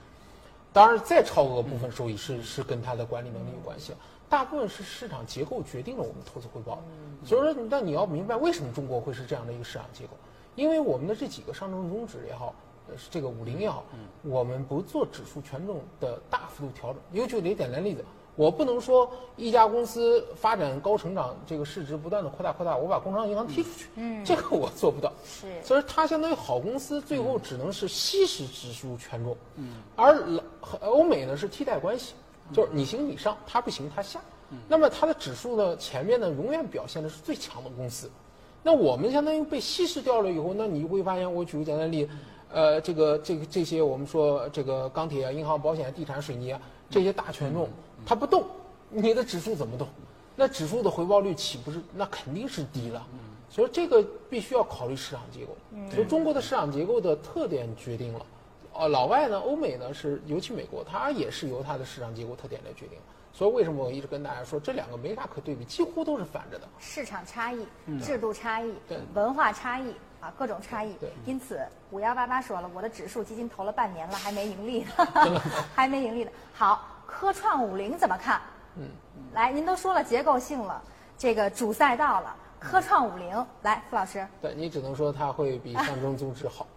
当然，再超额部分收益是是跟他的管理能力有关系，大部分是市场结构决定了我们投资回报。所以说，那你要明白为什么中国会是这样的一个市场结构？因为我们的这几个上证综指也好，这个五零也好，我们不做指数权重的大幅度调整。尤其一简单例子。我不能说一家公司发展高成长，这个市值不断的扩大扩大，我把工商银行踢出去，嗯，这个我做不到。是，所以它相当于好公司，最后只能是稀释指数权重，嗯，而老欧美呢是替代关系，就是你行你上，它不行它下，那么它的指数呢前面呢永远表现的是最强的公司，那我们相当于被稀释掉了以后，那你会发现，我举个简单例，呃，这个这个这些我们说这个钢铁啊、银行、保险、地产、水泥啊这些大权重。它不动，你的指数怎么动？那指数的回报率岂不是那肯定是低了？所以这个必须要考虑市场结构。所以中国的市场结构的特点决定了，呃，老外呢，欧美呢是尤其美国，它也是由它的市场结构特点来决定。所以为什么我一直跟大家说这两个没啥可对比，几乎都是反着的。市场差异、制度差异、文化差异啊，各种差异。因此，五幺八八说了，我的指数基金投了半年了，还没盈利呢，还没盈利呢。好。科创五零怎么看？嗯，来，您都说了结构性了，这个主赛道了，科创五零，来，傅老师。对你只能说它会比上证综指好，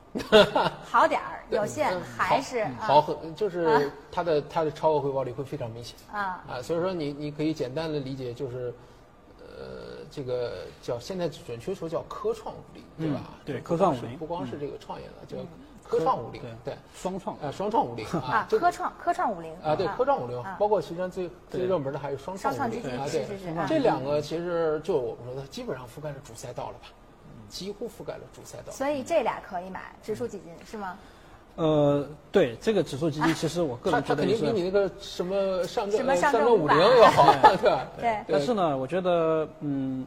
好点儿，有限还是好很，就是它的它的超额回报率会非常明显。啊。啊，所以说你你可以简单的理解就是，呃，这个叫现在准确说叫科创五零，对吧？对，科创五零。不光是这个创业了，叫。科创五零，对，双创，呃，双创五零 啊，科创，科创五零啊，对，科创五零，包括实际上最最热门的还有双创五零啊，对，这两个其实就我们说的，基本上覆盖了主赛道了吧，几乎覆盖了主赛道。所以这俩可以买指数基金是吗？呃，对，这个指数基金其实我个人觉得肯定比你那个什么上证什么上证五零要好，对吧？对。但是呢，我觉得，嗯。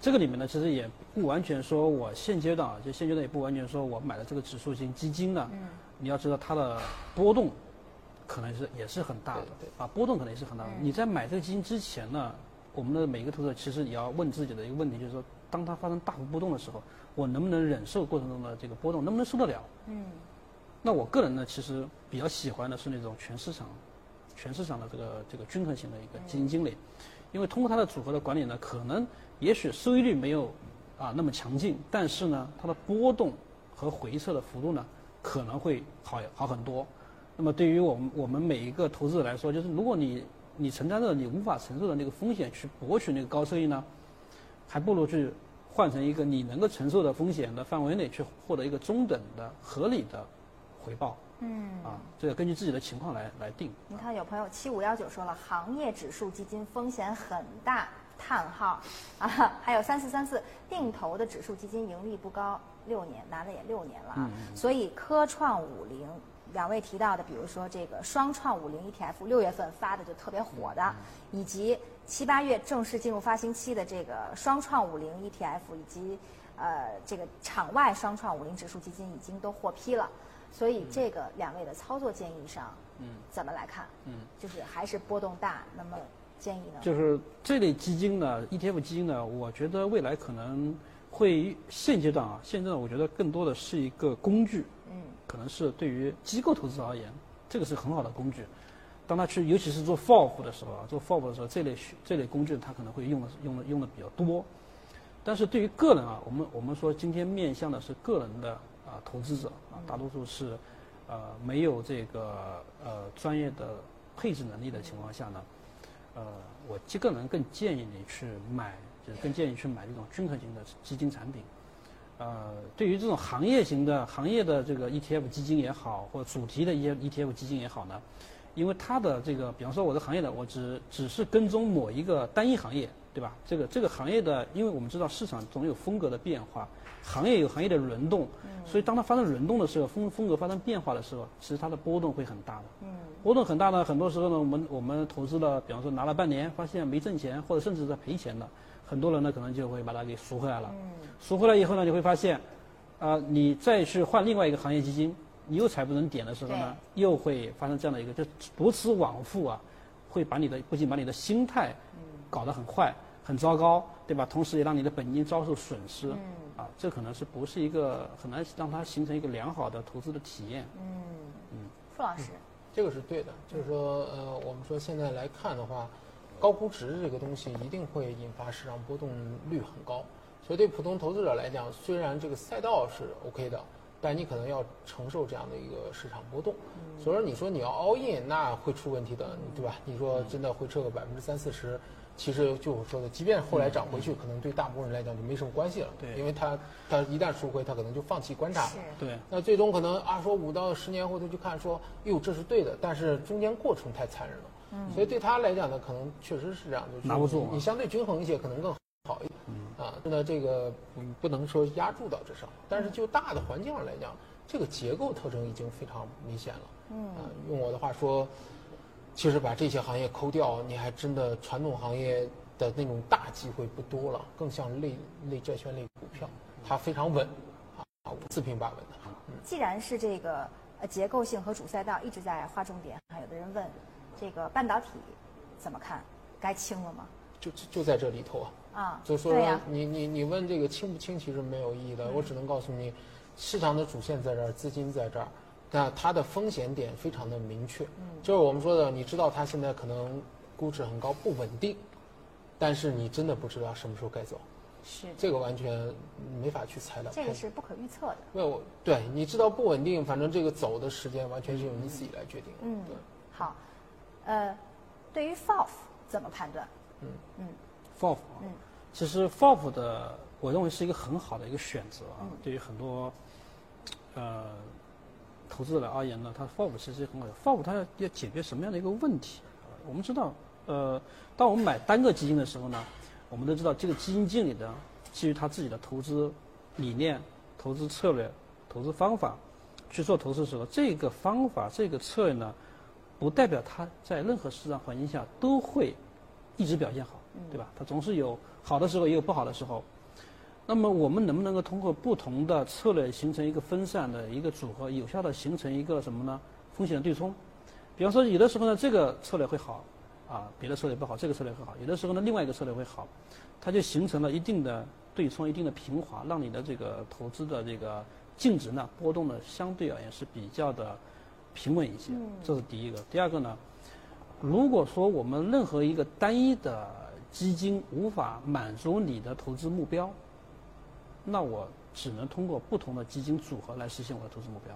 这个里面呢，其实也不完全说我现阶段啊，就现阶段也不完全说我买的这个指数型基金呢，你要知道它的波动可能是也是很大的，啊，波动可能也是很大的。你在买这个基金之前呢，我们的每一个投资者其实也要问自己的一个问题，就是说，当它发生大幅波动的时候，我能不能忍受过程中的这个波动，能不能受得了？嗯，那我个人呢，其实比较喜欢的是那种全市场、全市场的这个这个均衡型的一个基金经理，因为通过它的组合的管理呢，可能也许收益率没有啊那么强劲，但是呢，它的波动和回撤的幅度呢可能会好好很多。那么对于我们我们每一个投资者来说，就是如果你你承担着你无法承受的那个风险去博取那个高收益呢，还不如去换成一个你能够承受的风险的范围内去获得一个中等的合理的。回报，嗯，啊，这个根据自己的情况来来定。你看，有朋友七五幺九说了，行业指数基金风险很大，叹号，啊，还有三四三四定投的指数基金盈利不高，六年拿了也六年了。啊，所以科创五零两位提到的，比如说这个双创五零 ETF 六月份发的就特别火的，以及七八月正式进入发行期的这个双创五零 ETF，以及呃这个场外双创五零指数基金已经都获批了。所以这个两位的操作建议上，嗯，怎么来看？嗯，就是还是波动大，那么建议呢？就是这类基金呢，ETF 基金呢，我觉得未来可能会现阶段啊，现阶段我觉得更多的是一个工具，嗯，可能是对于机构投资者而言，这个是很好的工具。当他去，尤其是做 FOF 的时候啊，做 FOF 的时候，这类这类工具他可能会用的用的用的比较多。但是对于个人啊，我们我们说今天面向的是个人的。啊，投资者啊，大多数是，呃，没有这个呃专业的配置能力的情况下呢，呃，我个人更建议你去买，就是更建议去买这种均衡型的基金产品。呃，对于这种行业型的行业的这个 ETF 基金也好，或主题的一些 ETF 基金也好呢，因为它的这个，比方说我的行业的，我只只是跟踪某一个单一行业，对吧？这个这个行业的，因为我们知道市场总有风格的变化。行业有行业的轮动，所以当它发生轮动的时候，风风格发生变化的时候，其实它的波动会很大的。波动很大呢，很多时候呢，我们我们投资了，比方说拿了半年，发现没挣钱，或者甚至在赔钱的，很多人呢可能就会把它给赎回来了。赎回来以后呢，你会发现，啊，你再去换另外一个行业基金，你又踩不准点的时候呢，又会发生这样的一个，就如此往复啊，会把你的不仅把你的心态搞得很坏、很糟糕，对吧？同时也让你的本金遭受损失。啊，这可能是不是一个很难让它形成一个良好的投资的体验？嗯嗯，傅老师，这个是对的，就是说，呃，我们说现在来看的话，高估值这个东西一定会引发市场波动率很高，所以对普通投资者来讲，虽然这个赛道是 OK 的，但你可能要承受这样的一个市场波动。所以说，你说你要 all in，那会出问题的，对吧？你说真的会撤个百分之三四十。其实就我说的，即便后来涨回去，可能对大部分人来讲就没什么关系了。对，因为他他一旦赎回，他可能就放弃观察。了。对。那最终可能啊，说五到十年后他就看说，哟，这是对的，但是中间过程太残忍了。嗯。所以对他来讲呢，可能确实是这样，就是拿不住。你相对均衡一些，可能更好一点。嗯。啊，那这个不能说压住到这上，但是就大的环境上来讲，这个结构特征已经非常明显了。嗯。啊，用我的话说。其实把这些行业抠掉，你还真的传统行业的那种大机会不多了，更像类类债券类股票，它非常稳，啊，四平八稳的。既然是这个呃结构性和主赛道一直在划重点，还有的人问，这个半导体怎么看？该清了吗？就就在这里头啊。啊。就说你你你问这个清不清，其实没有意义的。我只能告诉你，市场的主线在这儿，资金在这儿。那它的风险点非常的明确，就是我们说的，你知道它现在可能估值很高，不稳定，但是你真的不知道什么时候该走，是这个完全没法去猜的，这个是不可预测的。没有，对，你知道不稳定，反正这个走的时间完全是由你自己来决定。嗯，对。好，呃，对于 FOF 怎么判断？嗯嗯，FOF，嗯，其实 FOF 的，我认为是一个很好的一个选择啊，对于很多，呃。投资者而言呢，它 FOF 其实很好。FOF 它要要解决什么样的一个问题？我们知道，呃，当我们买单个基金的时候呢，我们都知道这个基金经理的基于他自己的投资理念、投资策略、投资方法去做投资的时候，这个方法、这个策略呢，不代表他在任何市场环境下都会一直表现好，对吧？他总是有好的时候，也有不好的时候。那么我们能不能够通过不同的策略形成一个分散的一个组合，有效的形成一个什么呢？风险的对冲。比方说，有的时候呢，这个策略会好，啊，别的策略不好，这个策略会好。有的时候呢，另外一个策略会好，它就形成了一定的对冲一定的平滑，让你的这个投资的这个净值呢波动的相对而言是比较的平稳一些。这是第一个。第二个呢，如果说我们任何一个单一的基金无法满足你的投资目标，那我只能通过不同的基金组合来实现我的投资目标。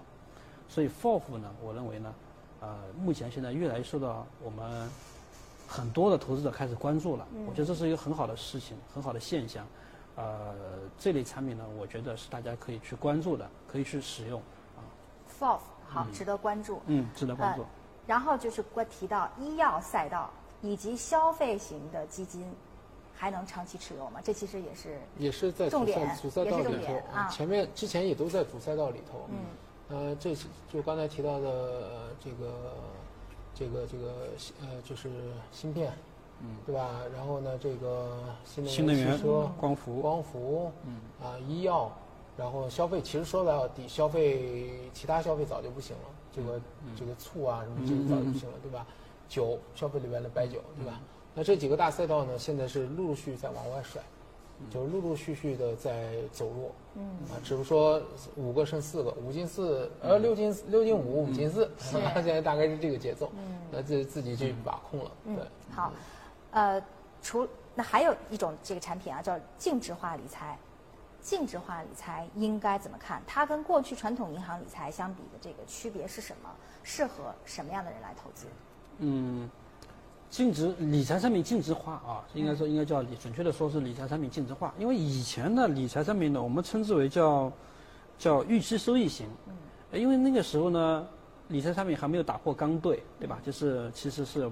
所以 FOF 呢，我认为呢，呃，目前现在越来越受到我们很多的投资者开始关注了。我觉得这是一个很好的事情，很好的现象。呃，这类产品呢，我觉得是大家可以去关注的，可以去使用。啊，FOF 好，值得关注。嗯，值得关注。然后就是关提到医药赛道以及消费型的基金，还能长期持有吗？这其实也是也是在重点，主赛道里头啊。前面之前也都在主赛道里头。嗯。呃，这是就刚才提到的这个这个这个呃，就是芯片，嗯，对吧？然后呢，这个新能源汽车、光伏、光伏，嗯，啊，医药，然后消费，其实说到底，消费其他消费早就不行了。这个这个醋啊什么这个早就不行了，对吧？酒，消费里边的白酒，对吧？那这几个大赛道呢，现在是陆陆续续在往外甩。就是陆陆续续的在走弱，嗯啊，只是说五个剩四个，五进四，呃，六进六进五，五进四，现在大概是这个节奏，嗯，那自自己去把控了，对，好，呃，除那还有一种这个产品啊，叫净值化理财，净值化理财应该怎么看？它跟过去传统银行理财相比的这个区别是什么？适合什么样的人来投资？嗯。净值理财产品净值化啊，应该说应该叫准确的说是理财产品净值化。因为以前的理财产品呢，我们称之为叫叫预期收益型。嗯。因为那个时候呢，理财产品还没有打破刚兑，对吧？就是其实是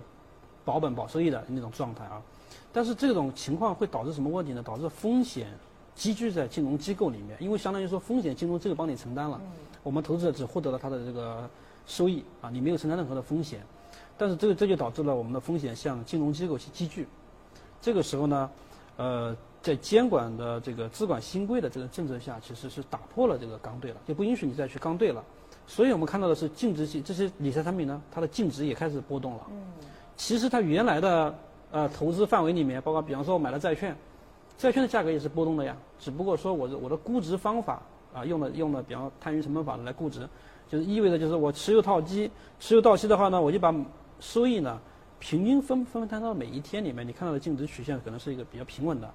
保本保收益的那种状态啊。但是这种情况会导致什么问题呢？导致风险积聚在金融机构里面，因为相当于说风险金融机构帮你承担了，我们投资者只获得了它的这个收益啊，你没有承担任何的风险。但是这个这就导致了我们的风险向金融机构去积聚，这个时候呢，呃，在监管的这个资管新规的这个政策下，其实是打破了这个刚兑了，就不允许你再去刚兑了。所以我们看到的是净值性这些理财产品呢，它的净值也开始波动了。嗯。其实它原来的呃投资范围里面，包括比方说我买了债券，债券的价格也是波动的呀。只不过说我的我的估值方法啊，用了用了比方摊余成本法来估值，就是意味着就是我持有套期，持有到期的话呢，我就把。收益呢，平均分分摊到每一天里面，你看到的净值曲线可能是一个比较平稳的，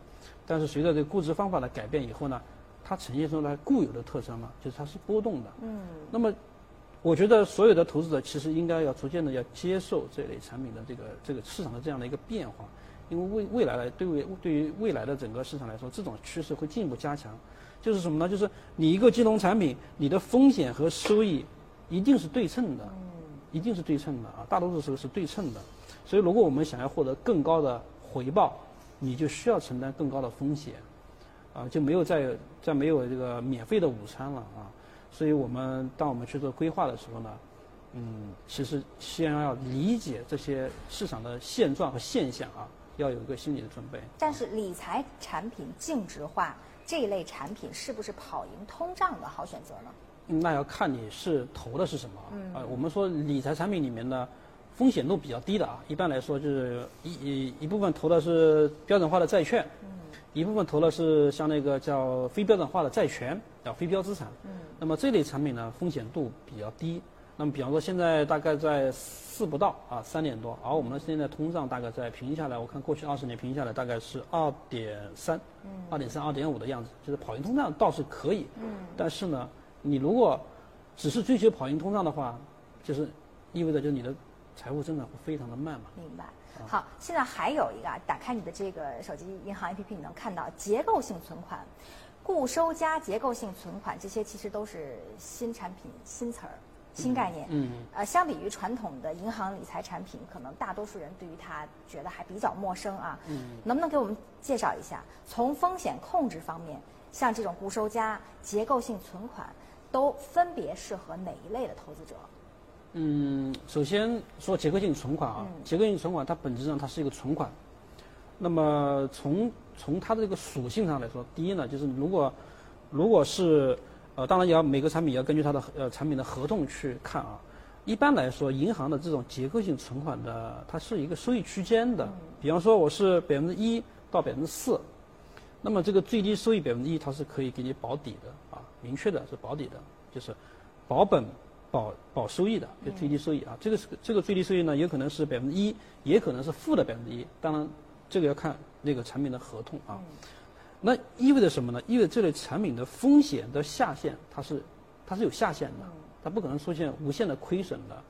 但是随着这个估值方法的改变以后呢，它呈现出来固有的特征嘛，就是它是波动的。嗯。那么，我觉得所有的投资者其实应该要逐渐的要接受这类产品的这个这个市场的这样的一个变化，因为未未来的对未对于未来的整个市场来说，这种趋势会进一步加强。就是什么呢？就是你一个金融产品，你的风险和收益一定是对称的。嗯。一定是对称的啊，大多数时候是对称的，所以如果我们想要获得更高的回报，你就需要承担更高的风险，啊，就没有再再没有这个免费的午餐了啊，所以我们当我们去做规划的时候呢，嗯，其实先要理解这些市场的现状和现象啊，要有一个心理的准备。但是理财产品净值化这一类产品是不是跑赢通胀的好选择呢？那要看你是投的是什么啊？我们说理财产品里面呢，风险度比较低的啊，一般来说就是一一一部分投的是标准化的债券，一部分投的是像那个叫非标准化的债权，叫非标资产。那么这类产品呢，风险度比较低。那么比方说现在大概在四不到啊，三点多，而我们现在通胀大概在平均下来，我看过去二十年平均下来大概是二点三，二点三、二点五的样子，就是跑赢通胀倒是可以。但是呢。你如果只是追求跑赢通胀的话，就是意味着就是你的财务增长会非常的慢嘛。明白。好，现在还有一个，打开你的这个手机银行 APP，你能看到结构性存款、固收加结构性存款，这些其实都是新产品、新词儿、新概念。嗯。呃，相比于传统的银行理财产品，可能大多数人对于它觉得还比较陌生啊。嗯。能不能给我们介绍一下，从风险控制方面，像这种固收加、结构性存款？都分别适合哪一类的投资者？嗯，首先说结构性存款啊，结构性存款它本质上它是一个存款。那么从从它的这个属性上来说，第一呢，就是如果如果是呃，当然也要每个产品也要根据它的呃产品的合同去看啊。一般来说，银行的这种结构性存款的，它是一个收益区间的。比方说，我是百分之一到百分之四。那么这个最低收益百分之一，它是可以给你保底的啊，明确的是保底的，就是保本保保收益的，就最低收益啊。这个是这个最低收益呢，有可能是百分之一，也可能是负的百分之一。当然，这个要看那个产品的合同啊。那意味着什么呢？意味着这类产品的风险的下限，它是它是有下限的，它不可能出现无限的亏损的。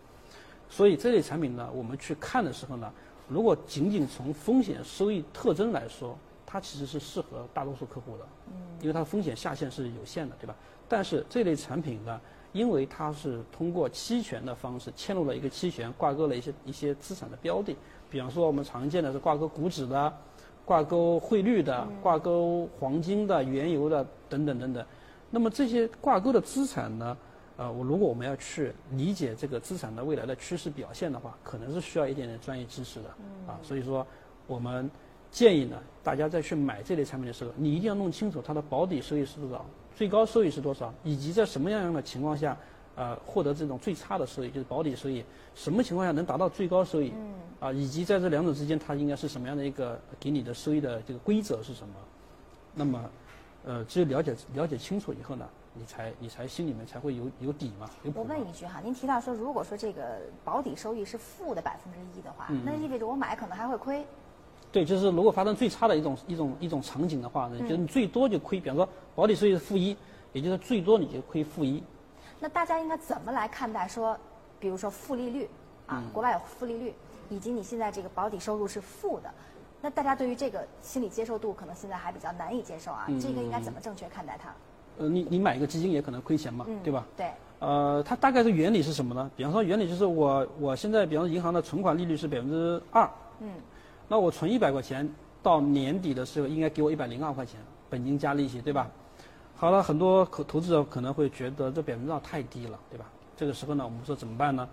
所以这类产品呢，我们去看的时候呢，如果仅仅从风险收益特征来说，它其实是适合大多数客户的，因为它的风险下限是有限的，对吧？但是这类产品呢，因为它是通过期权的方式嵌入了一个期权，挂钩了一些一些资产的标的，比方说我们常见的是挂钩股指的、挂钩汇率的、挂钩黄金的、原油的等等等等。那么这些挂钩的资产呢，呃，我如果我们要去理解这个资产的未来的趋势表现的话，可能是需要一点点专业知识的，啊，所以说我们。建议呢，大家在去买这类产品的时候，你一定要弄清楚它的保底收益是多少，最高收益是多少，以及在什么样样的情况下，呃，获得这种最差的收益，就是保底收益，什么情况下能达到最高收益，啊，以及在这两种之间，它应该是什么样的一个给你的收益的这个规则是什么？那么，呃，只有了解了解清楚以后呢，你才你才心里面才会有有底嘛。我问一句哈，您提到说，如果说这个保底收益是负的百分之一的话，那意味着我买可能还会亏。对，就是如果发生最差的一种一种一种场景的话呢，就是你最多就亏，比方说保底收益是负一，也就是最多你就亏负一。那大家应该怎么来看待说，比如说负利率啊，国外有负利率，以及你现在这个保底收入是负的，那大家对于这个心理接受度可能现在还比较难以接受啊，这个应该怎么正确看待它？呃，你你买一个基金也可能亏钱嘛，对吧？对。呃，它大概的原理是什么呢？比方说原理就是我我现在比方说银行的存款利率是百分之二。嗯。那我存一百块钱，到年底的时候应该给我一百零二块钱，本金加利息，对吧？好了，很多可投资者可能会觉得这百分之二太低了，对吧？这个时候呢，我们说怎么办呢？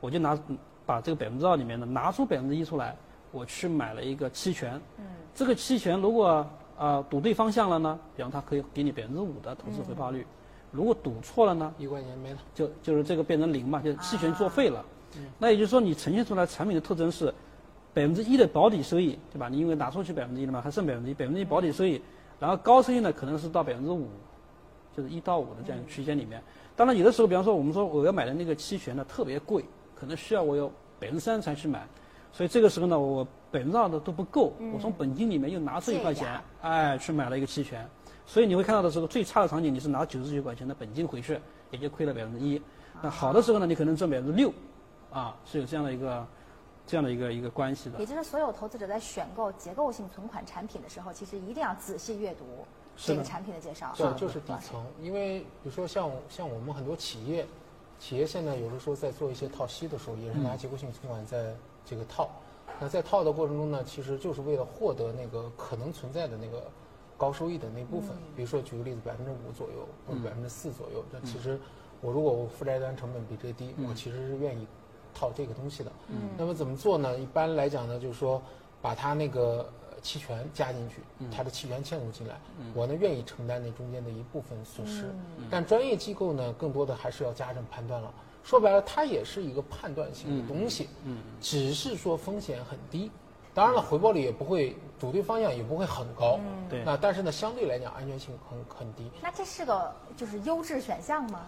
我就拿把这个百分之二里面呢拿出百分之一出来，我去买了一个期权。嗯。这个期权如果啊赌对方向了呢，比方它可以给你百分之五的投资回报率。如果赌错了呢？一块钱没了。就就是这个变成零嘛，就是期权作废了。嗯。那也就是说，你呈现出来产品的特征是。百分之一的保底收益，对吧？你因为拿出去百分之一了嘛，还剩百分之一，百分之一保底收益，然后高收益呢可能是到百分之五，就是一到五的这样一个区间里面。当然有的时候，比方说我们说我要买的那个期权呢特别贵，可能需要我有百分之三才去买，所以这个时候呢我百分之二的都不够，我从本金里面又拿出一块钱，哎，去买了一个期权。所以你会看到的时候，最差的场景你是拿九十九块钱的本金回去，也就亏了百分之一。那好的时候呢，你可能挣百分之六，啊，是有这样的一个。这样的一个一个关系的，也就是所有投资者在选购结构性存款产品的时候，其实一定要仔细阅读这个产品的介绍。对，就是底层。因为比如说像像我们很多企业，企业现在有的时候在做一些套息的时候，也是拿结构性存款在这个套。那在套的过程中呢，其实就是为了获得那个可能存在的那个高收益的那部分。比如说举个例子，百分之五左右或者百分之四左右，那其实我如果我负债端成本比这低，我其实是愿意。套这个东西的，嗯，那么怎么做呢？一般来讲呢，就是说把它那个期权加进去，它的期权嵌入进来，我呢愿意承担那中间的一部分损失，但专业机构呢，更多的还是要加上判断了。说白了，它也是一个判断性的东西，嗯，只是说风险很低，当然了，回报率也不会主对方向也不会很高，对，那但是呢，相对来讲安全性很很低。那这是个就是优质选项吗？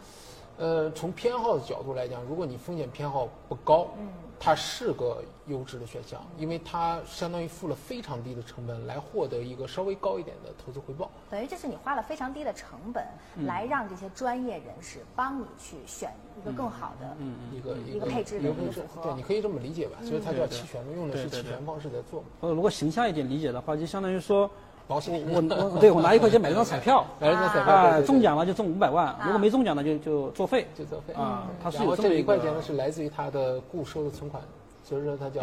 呃，从偏好的角度来讲，如果你风险偏好不高，嗯，它是个优质的选项，因为它相当于付了非常低的成本来获得一个稍微高一点的投资回报。等于就是你花了非常低的成本，来让这些专业人士帮你去选一个更好的一个一个配置的一个组合。对，你可以这么理解吧？所以它叫期权嘛，用的是期权方式在做。呃，如果形象一点理解的话，就相当于说。我我对我拿一块钱买了 张彩票，买了张彩票啊，中奖了就中五百万，如果没中奖呢就就作废，就作废啊。他是有这一块钱呢是来自于他的固收的存款，所以说它叫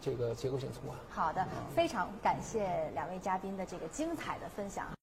这个结构性存款。好的，非常感谢两位嘉宾的这个精彩的分享。